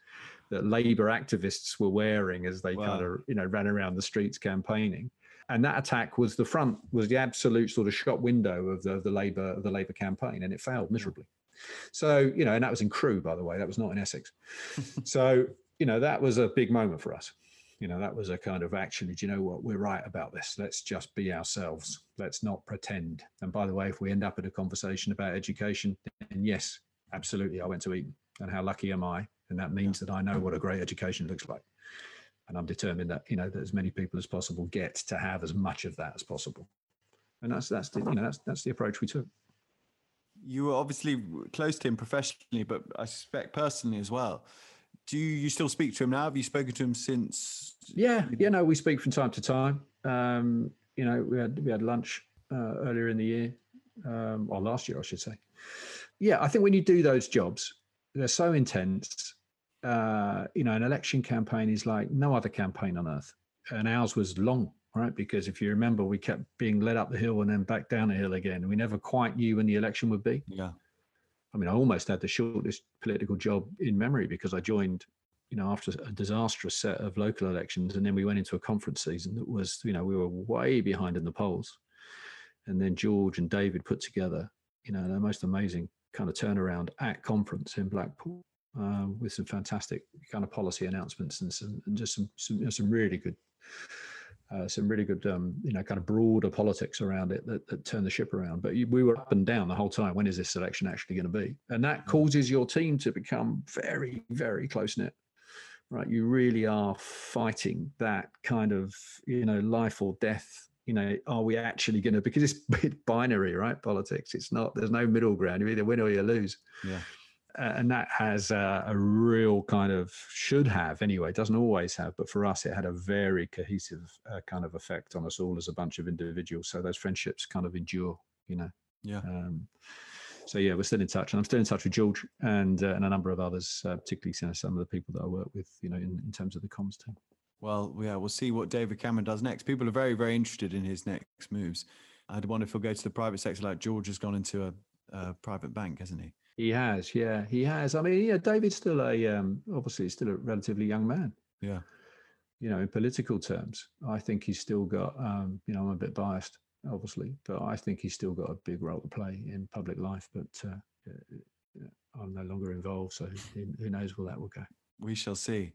that labor activists were wearing as they kind of you know ran around the streets campaigning. And that attack was the front was the absolute sort of shop window of the, the labor of the labor campaign and it failed miserably. So you know and that was in Crewe by the way that was not in essex. So you know that was a big moment for us. You know that was a kind of actually do you know what? We're right about this. Let's just be ourselves. Let's not pretend. And by the way if we end up at a conversation about education then yes absolutely i went to eton and how lucky am i? And that means that i know what a great education looks like. And i'm determined that you know that as many people as possible get to have as much of that as possible. And that's that's the you know that's that's the approach we took. You were obviously close to him professionally but i suspect personally as well. Do you still speak to him now? Have you spoken to him since? Yeah, yeah, no, we speak from time to time. Um, you know, we had we had lunch uh, earlier in the year, um, or last year, I should say. Yeah, I think when you do those jobs, they're so intense. Uh, you know, an election campaign is like no other campaign on earth, and ours was long, right? Because if you remember, we kept being led up the hill and then back down the hill again. We never quite knew when the election would be. yeah I mean, I almost had the shortest political job in memory because I joined, you know, after a disastrous set of local elections, and then we went into a conference season that was, you know, we were way behind in the polls, and then George and David put together, you know, the most amazing kind of turnaround at conference in Blackpool um, with some fantastic kind of policy announcements and some and just some some, you know, some really good uh, some really good, um, you know, kind of broader politics around it that, that turned the ship around. But we were up and down the whole time. When is this election actually going to be? And that mm. causes your team to become very, very close knit. Right, you really are fighting that kind of, you know, life or death. You know, are we actually going to? Because it's bit binary, right? Politics. It's not. There's no middle ground. You either win or you lose. Yeah and that has a, a, real kind of should have anyway doesn't always have but for us it had a very cohesive uh, kind of effect on us all as a bunch of individuals so those friendships kind of endure you know yeah um, so yeah we're still in touch and i'm still in touch with george and uh, and a number of others uh, particularly you know, some of the people that i work with you know in, in terms of the comms team well yeah we'll see what david cameron does next people are very very interested in his next moves i'd wonder if he'll go to the private sector like george has gone into a, a private bank hasn't he he has, yeah, he has. I mean, yeah, David's still a um, obviously still a relatively young man. Yeah, you know, in political terms, I think he's still got. Um, you know, I'm a bit biased, obviously, but I think he's still got a big role to play in public life. But uh, I'm no longer involved, so who, who knows where that will go. We shall see.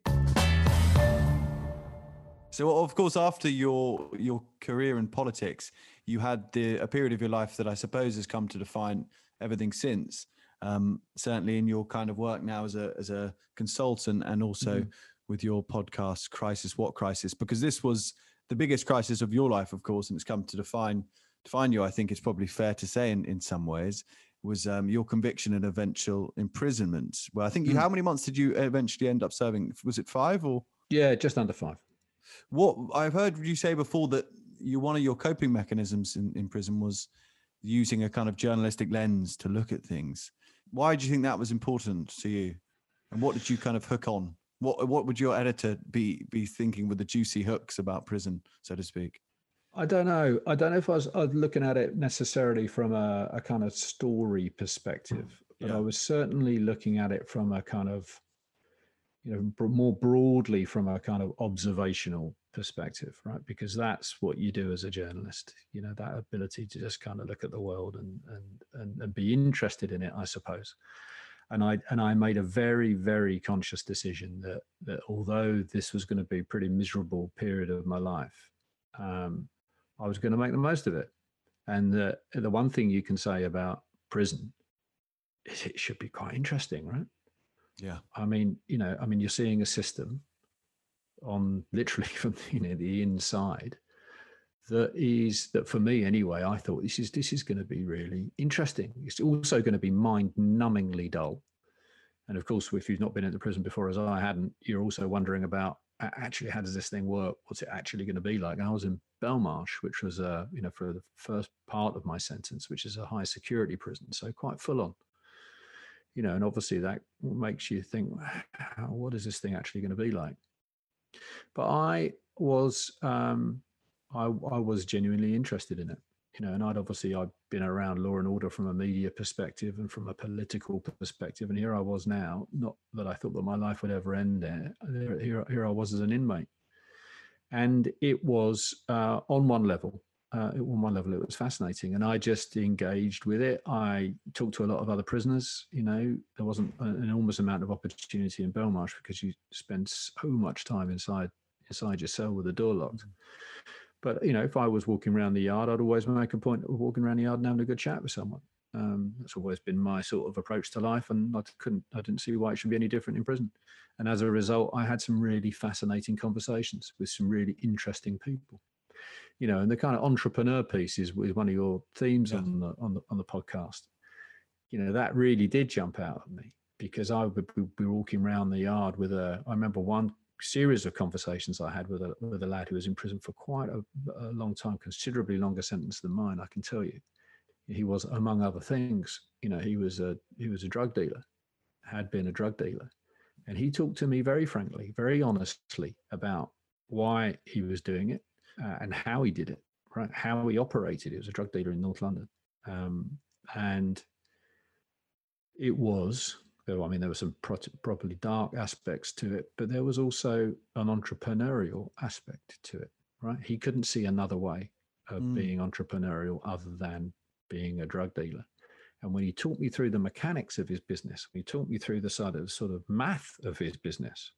So, of course, after your your career in politics, you had the a period of your life that I suppose has come to define everything since. Um, certainly in your kind of work now as a as a consultant and also mm-hmm. with your podcast crisis what crisis? Because this was the biggest crisis of your life of course and it's come to define define you i think it's probably fair to say in, in some ways was um, your conviction and eventual imprisonment. Well i think you mm. how many months did you eventually end up serving? Was it five or? Yeah just under five what i've heard you say before that you one of your coping mechanisms in, in prison was using a kind of journalistic lens to look at things why do you think that was important to you? And what did you kind of hook on? What what would your editor be be thinking with the juicy hooks about prison, so to speak? I don't know. I don't know if I was, I was looking at it necessarily from a, a, kind of story perspective, but yeah. I was certainly looking at it from a kind of, you know, more broadly from a kind of observational perspective, right? Because that's what you do as a journalist. You know, that ability to just kind of look at the world and and and, and be interested in it, I suppose and I and I made a very very conscious decision that that although this was going to be a pretty miserable period of my life, um, I was going to make the most of it. And the the one thing you can say about prison is it should be quite interesting, right? Yeah. I mean, you know, I mean, you're seeing a system on literally from you know the inside that is that for me anyway i thought this is this is going to be really interesting. It's also going to be mind-numbingly dull. And of course if you've not been in the prison before as i hadn't you're also wondering about actually how does this thing work? What's it actually going to be like? I was in belmarsh which was uh you know for the first part of my sentence which is a high security prison so quite full on you know and obviously that makes you think what is this thing actually going to be like but I was um, I, I was genuinely interested in it, you know, and I'd obviously I'd been around law and order from a media perspective and from a political perspective, and here I was now. Not that I thought that my life would ever end there. Here, here I was as an inmate, and it was uh, on one level. Uh, on one level, it was fascinating, and I just engaged with it. I talked to a lot of other prisoners. You know, there wasn't an enormous amount of opportunity in Belmarsh because you spend so much time inside inside your cell with the door locked. Mm. But you know, if I was walking around the yard, I'd always make a point of walking around the yard and having a good chat with someone. Um, that's always been my sort of approach to life, and I couldn't, I didn't see why it should be any different in prison. And as a result, I had some really fascinating conversations with some really interesting people. You know, and the kind of entrepreneur piece is, is one of your themes yeah. on the on the on the podcast. You know, that really did jump out at me because I would be walking around the yard with a. I remember one series of conversations I had with a with a lad who was in prison for quite a, a, long time, considerably longer sentence than mine. I can tell you, he was among other things. You know, he was a he was a drug dealer, had been a drug dealer, and he talked to me very frankly, very honestly about why he was doing it uh, and how he did it, right? How he operated. He was a drug dealer in North London, um, and it was I mean, there were some pro- properly dark aspects to it, but there was also an entrepreneurial aspect to it, right? He couldn't see another way of Mm. being entrepreneurial other than being a drug dealer. And when he taught me through the mechanics of his business, when he taught me through the sort of sort of math of his business,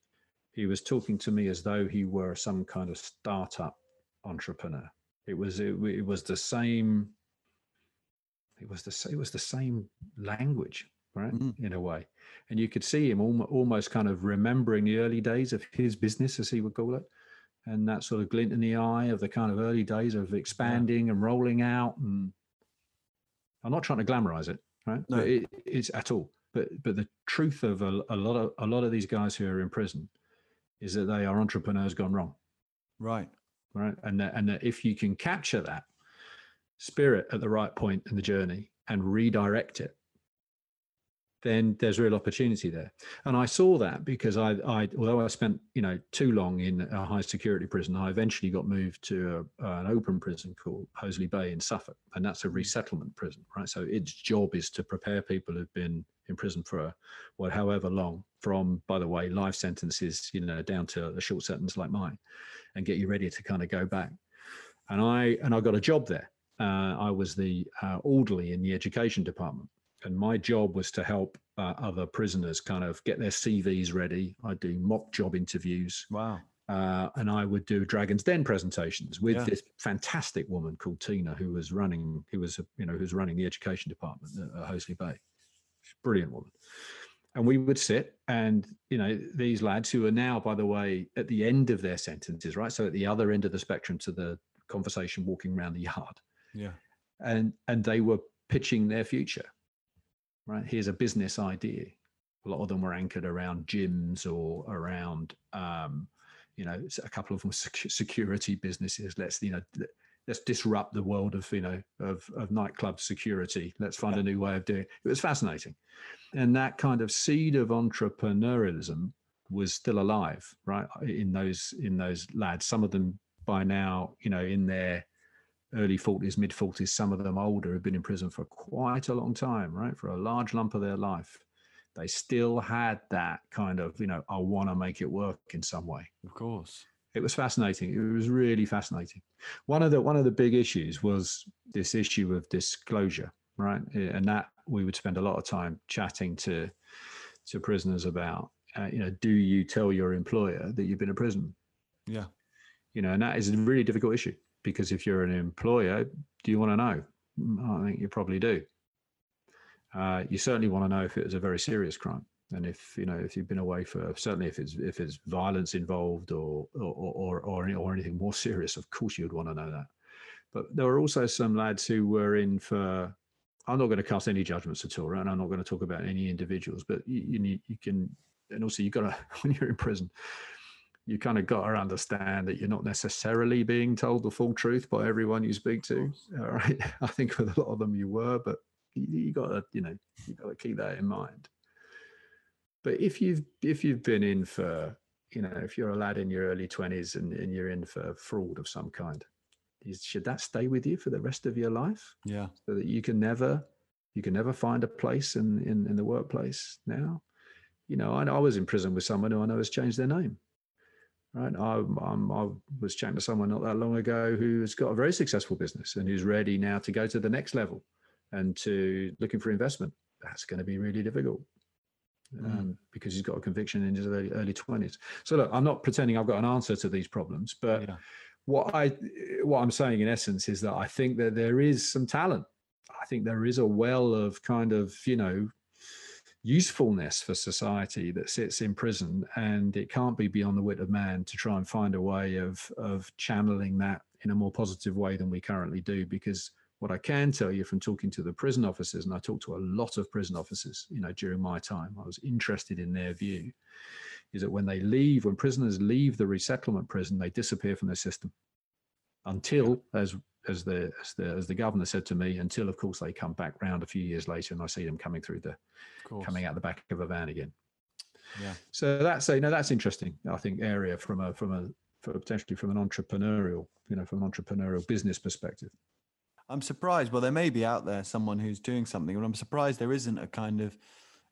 he was talking to me as though he were some kind of startup entrepreneur. It was it, it was the same. It was the it was the same language, right? Mm. In a way, and you could see him almo- almost kind of remembering the early days of his business, as he would call it, and that sort of glint in the eye of the kind of early days of expanding and rolling out. And I'm not trying to glamorize it, right? No. It, it's at all. But but the truth of a, a lot of a lot of these guys who are in prison is that they are entrepreneurs gone wrong, Right. Right? And that, and that if you can capture that spirit at the right point in the journey and redirect it, then there's real opportunity there. And I saw that because I, I although I spent you know too long in a high security prison, I eventually got moved to a, an open prison called Hollesley Bay in Suffolk, and that's a hmm. resettlement prison, right? So its job is to prepare people who've been in prison for well, however long, from by the way, life sentences, you know, down to a short sentence like mine, and get you ready to kind of go back. And I and I got a job there. Uh, I was the uh, orderly in the education department and my job was to help uh, other prisoners kind of get their CVs ready. I do mock job interviews, Wow. uh, and I would do Dragon's Den presentations with Yeah. this fantastic woman called Tina, who was running, who was you know, who's running the education department at, at Hollesley Bay. Brilliant woman. And we would sit, and you know, these lads who are now, by the way, at the end of their sentences, right? So at the other end of the spectrum to the conversation, walking around the yard Yeah. and and they were pitching their future right here's a business idea a lot of them were anchored around gyms or around um, you know a couple of them security businesses let's you know let's disrupt the world of you know of, of nightclub security let's find a new way of doing it it was fascinating and that kind of seed of entrepreneurialism was still alive right in those in those lads some of them by now you know in their early 40s, mid 40s, some of them older, have been in prison for quite a long time, right? For a large lump of their life. They still had that kind of, you know, I want to make it work in some way. Of course. It was fascinating. It was really fascinating. One of the one of the big issues was this issue of disclosure, right? And that we would spend a lot of time chatting to to prisoners about. Uh, you know, do you tell your employer that you've been in prison? Yeah. You know, and that is a really difficult issue because if you're an employer, do you want to know? Mm, I think you probably do. Uh, you certainly want to know if it was a very serious crime, and if you know if you've been away for certainly if it's if it's violence involved or or or or, or anything more serious. Of course, you'd want to know that. But there were also some lads who were in for. I'm not going to cast any judgments at all, right? And I'm not going to talk about any individuals, but you you, need, you can, and also you got to when you're in prison, you kind of got to understand that you're not necessarily being told the full truth by everyone you speak to. All right. I think with a lot of them you were, but you, you got to, you know, you got to keep that in mind. But if you've if you've been in for, you know, if you're a lad in your early twenties and, and you're in for fraud of some kind, is, should that stay with you for the rest of your life? Yeah. so that you can never you can never find a place in in, in the workplace now you know I, I was in prison with someone who i know has changed their name right I, I'm, I was chatting to someone not that long ago who's got a very successful business and who's ready now to go to the next level and to looking for investment that's going to be really difficult um, because he's got a conviction in his early, early 20s so look i'm not pretending i've got an answer to these problems but Yeah. what I what I'm saying in essence is that I think that there is some talent. I think there is a well of kind of you know usefulness for society that sits in prison, and it can't be beyond the wit of man to try and find a way of of channeling that in a more positive way than we currently do. Because what I can tell you from talking to the prison officers, and I talked to a lot of prison officers, you know, during my time, I was interested in their view is that when they leave, when prisoners leave the resettlement prison, they disappear from the system until, as as the as the as the governor said to me, until of course they come back round a few years later, and I see them coming through the coming out the back of a van again. Yeah. So that's a you know that's interesting. I think area from a from a for potentially from an entrepreneurial you know from an entrepreneurial business perspective. I'm surprised. Well, there may be out there someone who's doing something, but I'm surprised there isn't a kind of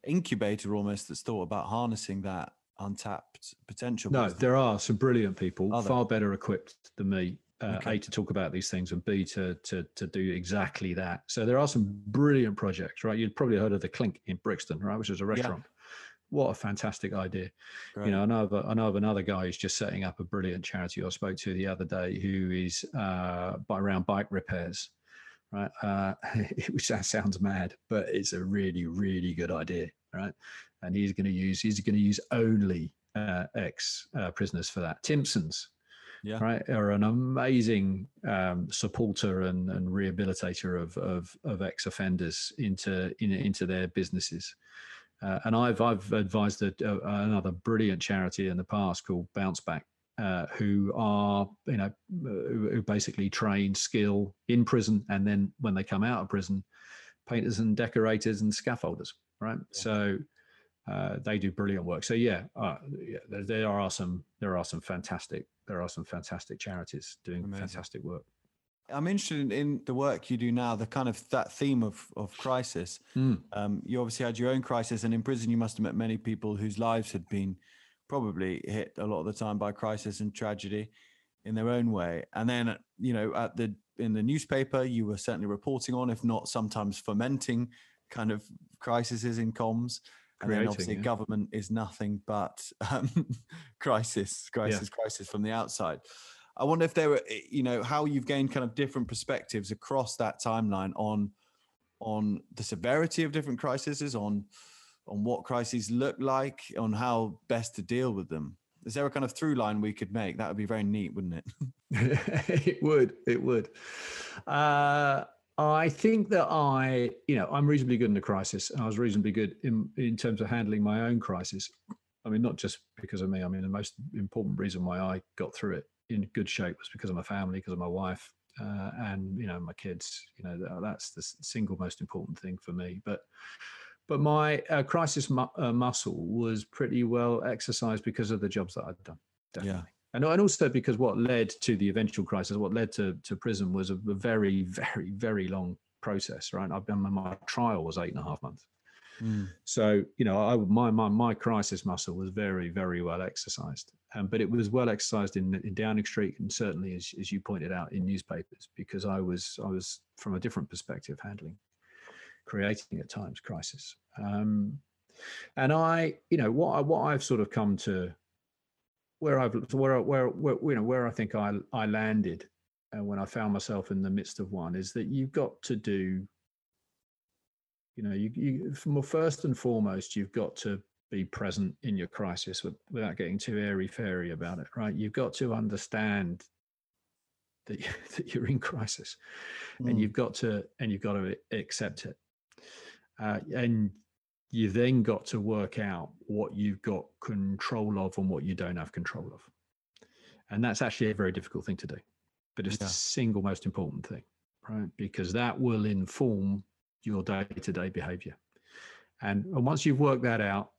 incubator almost that's thought about harnessing that untapped potential. No, there are some brilliant people, Are far better equipped than me, uh, okay. a to talk about these things and b to to to do exactly that so there are some brilliant projects right you've probably heard of the clink in brixton right which is a restaurant yeah. what a fantastic idea Great. you know i know of, I know of another guy who's just setting up a brilliant charity i spoke to the other day who is uh, by around bike repairs right uh, which sounds mad but it's a really really good idea right and he's going to use he's going to use only uh, ex uh, prisoners for that timpsons yeah. right, are an amazing um, supporter and, and rehabilitator of, of, of ex offenders into in, into their businesses. Uh, and I've I've advised a, a, another brilliant charity in the past called Bounce Back, uh, who are you know who basically train skill in prison and then when they come out of prison, painters and decorators and scaffolders. Right, yeah. so uh, they do brilliant work. So yeah, uh, yeah there, there, are some there are some fantastic there are some fantastic charities doing Amazing. fantastic work. I'm interested in the work you do now, the kind of that theme of of crisis. Mm. Um, you obviously had your own crisis, and in prison, you must have met many people whose lives had been probably hit a lot of the time by crisis and tragedy in their own way. And then, you know, at the in the newspaper, you were certainly reporting on, if not sometimes fomenting, kind of crises in comms and then obviously yeah. government is nothing but um, crisis, crisis, yeah. crisis from the outside. I wonder if there were, eh, you know, how you've gained kind of different perspectives across that timeline on on the severity of different crises, on on what crises look like, on how best to deal with them. Is there a kind of through line we could make? That would be very neat, wouldn't it? it would. It would. Uh, I think that I, you know, I'm reasonably good in the crisis, and I was reasonably good in in terms of handling my own crisis. I mean, not just because of me. I mean, the most important reason why I got through it in good shape was because of my family, because of my wife, uh, and you know, my kids. You know, that's the single most important thing for me. But but my uh, crisis mu- uh, muscle was pretty well exercised because of the jobs that I'd done. Definitely. Yeah and, and also because what led to the eventual crisis, what led to, to prison was a, a very, very, very long process, right? I've been my trial was eight and a half months. Mm. So you know, I, my my my crisis muscle was very very well exercised, um, but it was well exercised in in Downing Street and certainly as as you pointed out in newspapers because I was I was from a different perspective handling, creating at times crisis. Um, and I, you know, what I, what I've sort of come to where I've where where, where you know where I think I I landed uh, when I found myself in the midst of one is that you've got to do you know you, you first and foremost you've got to be present in your crisis without getting too airy fairy about it right you've got to understand that, you, that you're in crisis mm. and you've got to and you've got to accept it uh, and you then got to work out what you've got control of and what you don't have control of. And that's actually a very difficult thing to do, but it's yeah. the single most important thing, right? Because that will inform your day to day behavior. And, and once you've worked that out,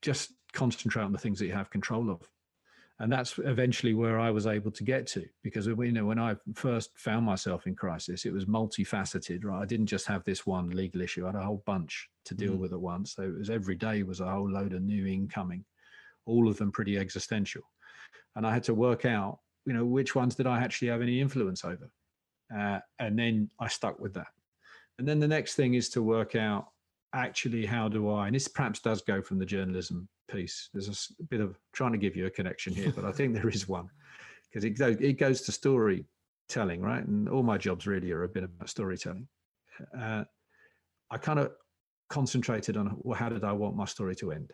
just concentrate on the things that you have control of and that's eventually where I was able to get to because you know when I first found myself in crisis, it was multifaceted. Right, I didn't just have this one legal issue; I had a whole bunch to deal mm. with at once. So it was every day was a whole load of new incoming, all of them pretty existential, and I had to work out, you know, which ones did I actually have any influence over, uh, and then I stuck with that. And then the next thing is to work out actually how do I, and this perhaps does go from the journalism piece. There's a bit of trying to give you a connection here, but I think there is one because it, it goes to storytelling, right? And all my jobs really are a bit about storytelling. Uh, I kind of concentrated on well, how did I want my story to end,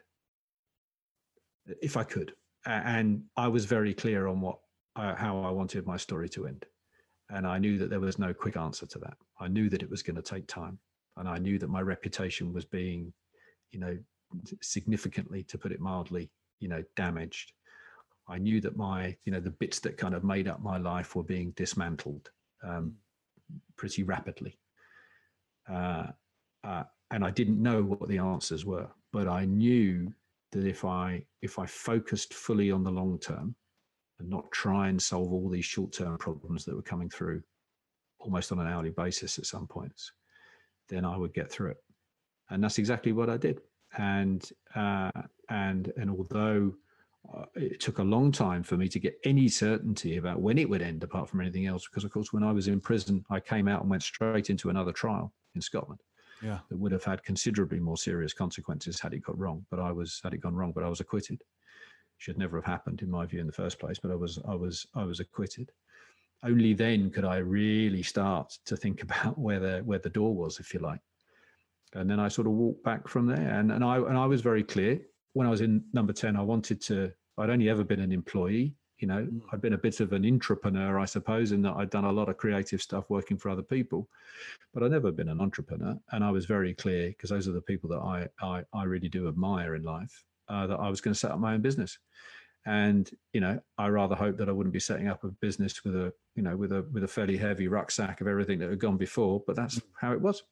if I could, and I was very clear on what uh, how I wanted my story to end, and I knew that there was no quick answer to that. I knew that it was going to take time, and I knew that my reputation was being, you know, significantly, to put it mildly, you know, damaged. I knew that my, you know, the bits that kind of made up my life were being dismantled um, pretty rapidly. Uh, uh, and I didn't know what the answers were, but I knew that if I if I focused fully on the long term and not try and solve all these short term problems that were coming through almost on an hourly basis at some points, then I would get through it. And that's exactly what I did and uh, and and although uh, it took a long time for me to get any certainty about when it would end, apart from anything else. Because, of course, when I was in prison, I came out and went straight into another trial in Scotland. Yeah. That would have had considerably more serious consequences had it got wrong. But I was had it gone wrong, but I was acquitted. Should never have happened, in my view, in the first place. But I was I was I was acquitted. Only then could I really start to think about where the where the door was, if you like. And then I sort of walked back from there. And and I and I was very clear when I was in number 10, I wanted to, I'd only ever been an employee. You know, mm. I'd been a bit of an entrepreneur, I suppose, in that I'd done a lot of creative stuff working for other people, but I'd never been an entrepreneur. And I was very clear because those are the people that I, I, I really do admire in life, uh, that I was going to set up my own business. And, you know, I rather hope that I wouldn't be setting up a business with a, you know, with a, with a fairly heavy rucksack of everything that had gone before, but that's mm. how it was.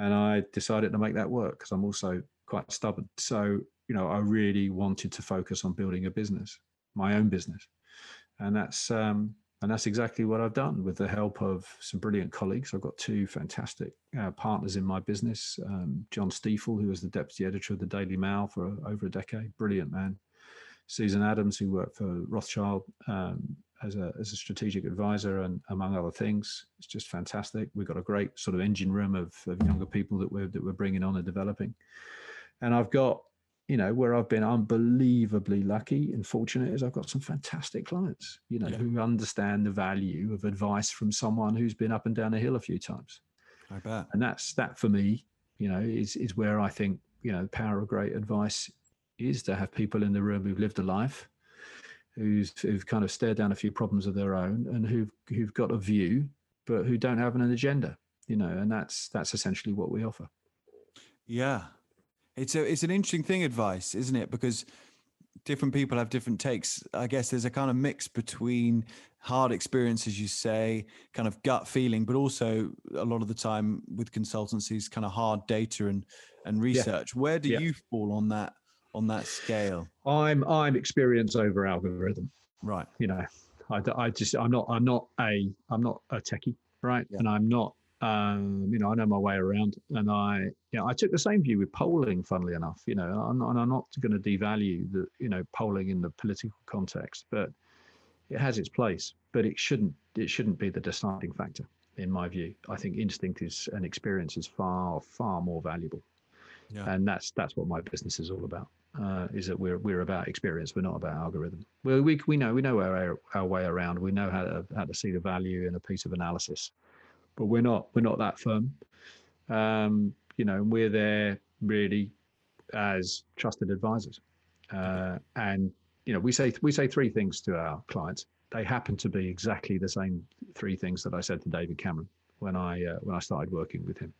And I decided to make that work because I'm also quite stubborn. So you know, I really wanted to focus on building a business, my own business, and that's um, and that's exactly what I've done with the help of some brilliant colleagues. I've got two fantastic uh, partners in my business. Um, Jon Steafel, who was the deputy editor of the Daily Mail for over a decade, brilliant man. Susan Adams, who worked for Rothschild um, as a as a strategic advisor, and among other things, it's just fantastic. We've got a great sort of engine room of, of younger people that we're that we're bringing on and developing, and I've got you know, where I've been unbelievably lucky and fortunate is I've got some fantastic clients, you know, yeah. who understand the value of advice from someone who's been up and down a hill a few times. I bet. And that's that for me, you know, is is where I think, you know, the power of great advice is to have people in the room who've lived a life, who's who've kind of stared down a few problems of their own and who've who've got a view, but who don't have an agenda, you know, and that's that's essentially what we offer. Yeah, it's a it's an interesting thing, advice, isn't it? Because different people have different takes. I guess there's a kind of mix between hard experience, as you say, kind of gut feeling, but also a lot of the time with consultancies, kind of hard data and and research. Yeah. Where do yeah. you fall on that on that scale? I'm I'm experience over algorithm. Right. You know, I, I just I'm not I'm not a I'm not a techie, right? Yeah. And I'm not um, you know, I know my way around, and I, you know, I took the same view with polling. Funnily enough, you know, I'm, and I'm not going to devalue the, you know, polling in the political context, but it has its place. But it shouldn't, it shouldn't be the deciding factor, in my view. I think instinct is and experience is far, far more valuable, yeah. and that's that's what my business is all about. Uh, is that we're we're about experience. We're not about algorithm. We we we know we know our our way around. We know how to how to see the value in a piece of analysis but we're not we're not that firm. Um, you know, we're there really as trusted advisors, uh, and you know, we say we say three things to our clients. They happen to be exactly the same three things that I said to David Cameron when I uh, when I started working with him.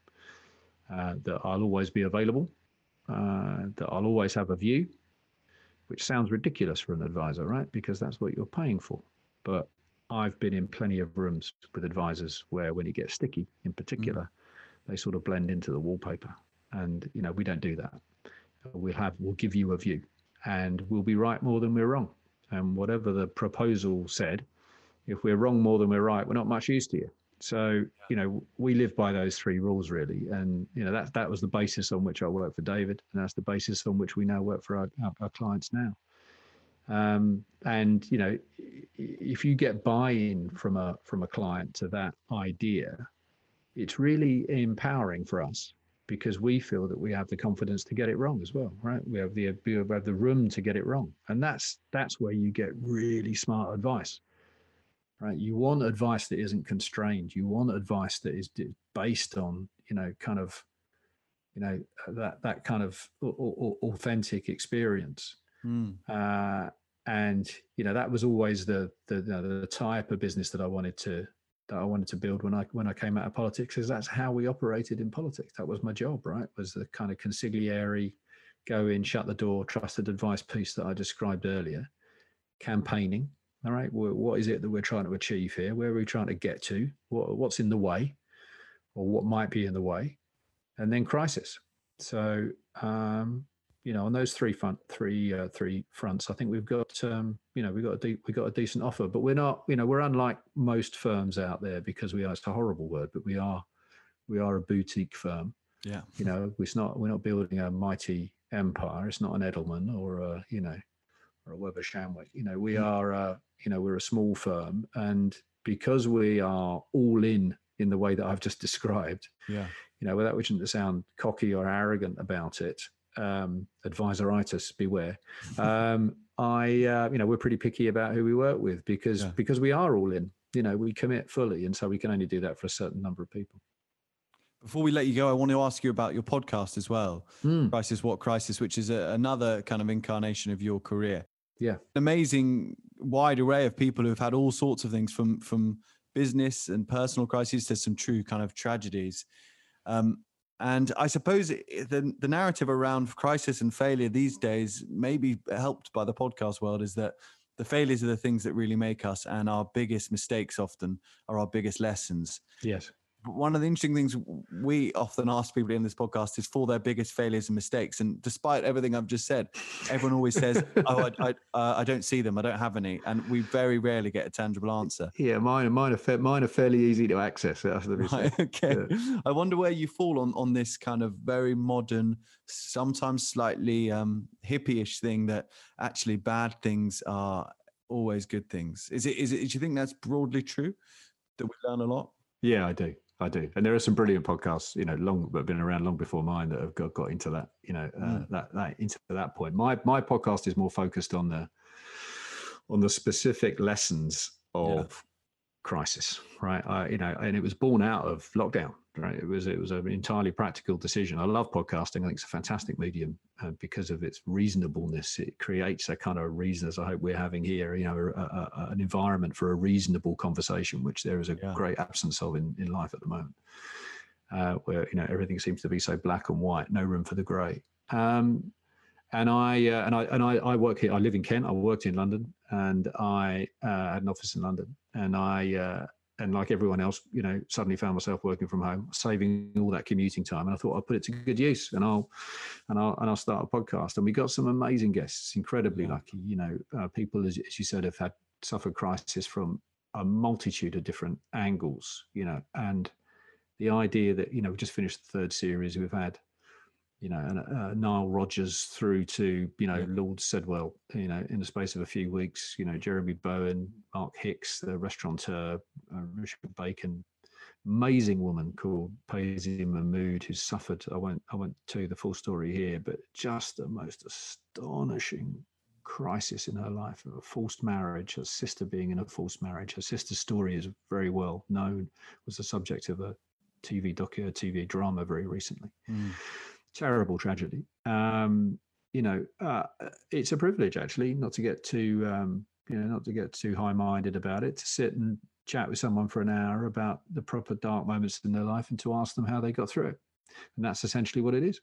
Uh, that I'll always be available. Uh, that I'll always have a view, which sounds ridiculous for an advisor, right? Because that's what you're paying for. But I've been in plenty of rooms with advisors where when it gets sticky in particular, mm. they sort of blend into the wallpaper. And, you know, we don't do that. We'll have, we'll give you a view and we'll be right more than we're wrong. And whatever the proposal said, if we're wrong more than we're right, we're not much use to you. So, you know, we live by those three rules really. And, you know, that, that was the basis on which I worked for David. And that's the basis on which we now work for our, our, our clients now. Um, and you know, if you get buy-in from a from a client to that idea, it's really empowering for us because we feel that we have the confidence to get it wrong as well, right? We have the we have the room to get it wrong, and that's that's where you get really smart advice, right? You want advice that isn't constrained. You want advice that is based on you know kind of you know that that kind of authentic experience. Mm. Uh, and you know that was always the the, the type of business that I wanted to that I wanted to build when I when I came out of politics is that's how we operated in politics. That was my job, right? Was the kind of consigliere, go in, shut the door, trusted advice piece that I described earlier, campaigning. All right, what is it that we're trying to achieve here? Where are we trying to get to? What, what's in the way, or what might be in the way, and then crisis. So um, you know, on those three front, three, uh, three fronts, I think we've got, um, you know, we've got a de- we've got a decent offer, but we're not, you know, we're unlike most firms out there because we are. It's a horrible word, but we are, we are a boutique firm. Yeah. You know, it's not. We're not building a mighty empire. It's not an Edelman or a, you know, or a Weber Shandwick. You know, we are, uh, you know, we're a small firm, and because we are all in in the way that I've just described, yeah, you know, without wishing to sound cocky or arrogant about it, um, advisoritis, beware. Um, I, uh, you know, we're pretty picky about who we work with because Yeah. because we are all in. You know, we commit fully, and so we can only do that for a certain number of people. Before we let you go, I want to ask you about your podcast as well, Mm, Crisis What Crisis, which is a, another kind of incarnation of your career. Yeah. An amazing wide array of people who've had all sorts of things from from business and personal crises to some true kind of tragedies. Um, and I suppose the the narrative around crisis and failure these days, maybe helped by the podcast world, is that the failures are the things that really make us, and our biggest mistakes often are our biggest lessons. yes. One of the interesting things we often ask people in this podcast is for their biggest failures and mistakes. And despite everything I've just said, everyone always says, "Oh, I, I, uh, I don't see them. I don't have any," and we very rarely get a tangible answer. Yeah, mine, mine are fa- mine are fairly easy to access. Right, okay. I wonder where you fall on on this kind of very modern, sometimes slightly um, hippie-ish thing that actually bad things are always good things. Is it? Is it? Do you think that's broadly true? That we learn a lot. Yeah, I do. I do. And there are some brilliant podcasts, you know, long have been around long before mine that have got, got into that, you know, uh, Mm. that that into that point. My my podcast is more focused on the on the specific lessons of crisis, right? I, you know, and it was born out of lockdown, right? It was it was an entirely practical decision. I love podcasting. I think it's a fantastic medium uh, because of its reasonableness. It creates a kind of reason, as I hope we're having here, you know, a, a, a- an environment for a reasonable conversation, which there is a Yeah. great absence of in, in life at the moment, uh, where you know everything seems to be so black and white, no room for the grey. Um, and I uh, and I and I, I work here. I live in Kent. I worked in London, and I uh, had an office in London. And I uh, and like everyone else, you know, suddenly found myself working from home, saving all that commuting time. And I thought I'll put it to good use, and I'll and I'll and I'll start a podcast. And we got some amazing guests, incredibly Yeah. lucky. You know, uh, people as, as you said have had suffered crisis from a multitude of different angles. You know, and the idea that you know we just finished the third series, we've had you know, and uh, Nile Rodgers through to you know Yeah. Lord Sedwill, you know, in the space of a few weeks, you know, Jeremy Bowen, Mark Hix, the restaurateur, uh, Richard Bacon, amazing woman called Payzee Mahmod who suffered. I won't, I won't tell you the full story here, but just the most astonishing crisis in her life of a forced marriage, her sister being in a forced marriage. Her sister's story is very well known, was the subject of a TV docu, a TV drama very recently Mm. Terrible tragedy. Um, you know, uh, it's a privilege actually not to get too, um, you know, not to get too high-minded about it. To sit and chat with someone for an hour about the proper dark moments in their life and to ask them how they got through it, and that's essentially what it is.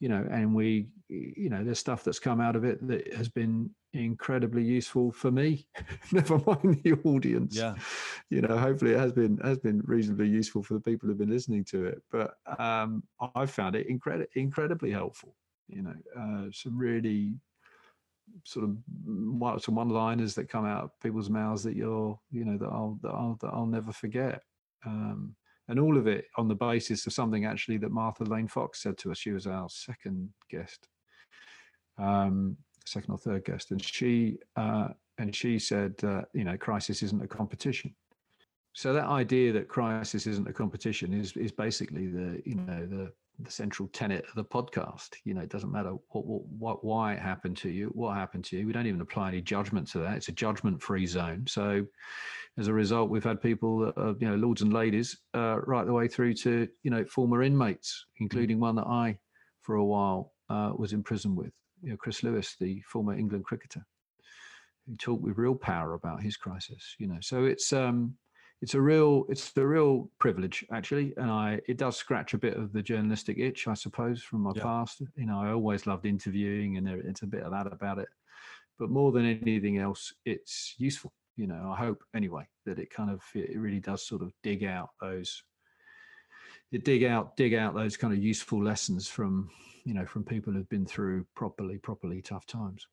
You know, and we, you know, there's stuff that's come out of it that has been incredibly useful for me. Never mind the audience Yeah. you know hopefully it has been has been reasonably useful for the people who've been listening to it but um i found it incredi- incredibly helpful you know uh some really sort of one some one liners that come out of people's mouths that you're you know that i'll that i'll, that I'll never forget um and all of it on the basis of something actually that martha lane fox said to us. She was our second guest um second or third guest. And she uh and she said uh, you know crisis isn't a competition. So that idea that crisis isn't a competition is is basically the you know the the central tenet of the podcast. You know it doesn't matter what, what what why it happened to you what happened to you. We don't even apply any judgment to that. It's a judgment free zone. So as a result we've had people are you know lords and ladies uh, right the way through to you know former inmates including one that i for a while uh, was in prison with. You know chris lewis the former england cricketer who talked with real power about his crisis you know. So it's um it's a real it's a real privilege actually and i it does scratch a bit of the journalistic itch i suppose from my Yeah. past. You know i always loved interviewing and there, it's a bit of that about it. But more than anything else it's useful you know i hope anyway that it kind of it really does sort of dig out those it dig out dig out those kind of useful lessons from you know from people who've been through properly properly tough times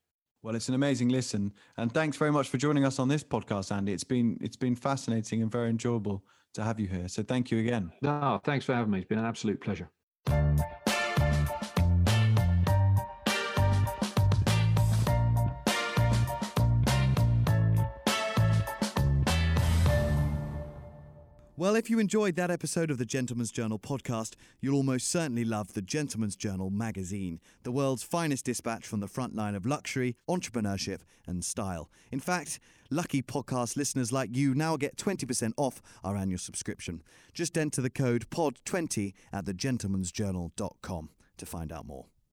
Well, it's an amazing listen, and thanks very much for joining us on this podcast, Andy. It's been it's been fascinating and very enjoyable to have you here. So thank you again. no thanks for having me it's been an absolute pleasure Well, if you enjoyed that episode of the Gentleman's Journal podcast, you'll almost certainly love the Gentleman's Journal magazine, the world's finest dispatch from the front line of luxury, entrepreneurship, and style. In fact, lucky podcast listeners like you now get 20% off our annual subscription. Just enter the code POD20 at thegentleman'sjournal.com to find out more.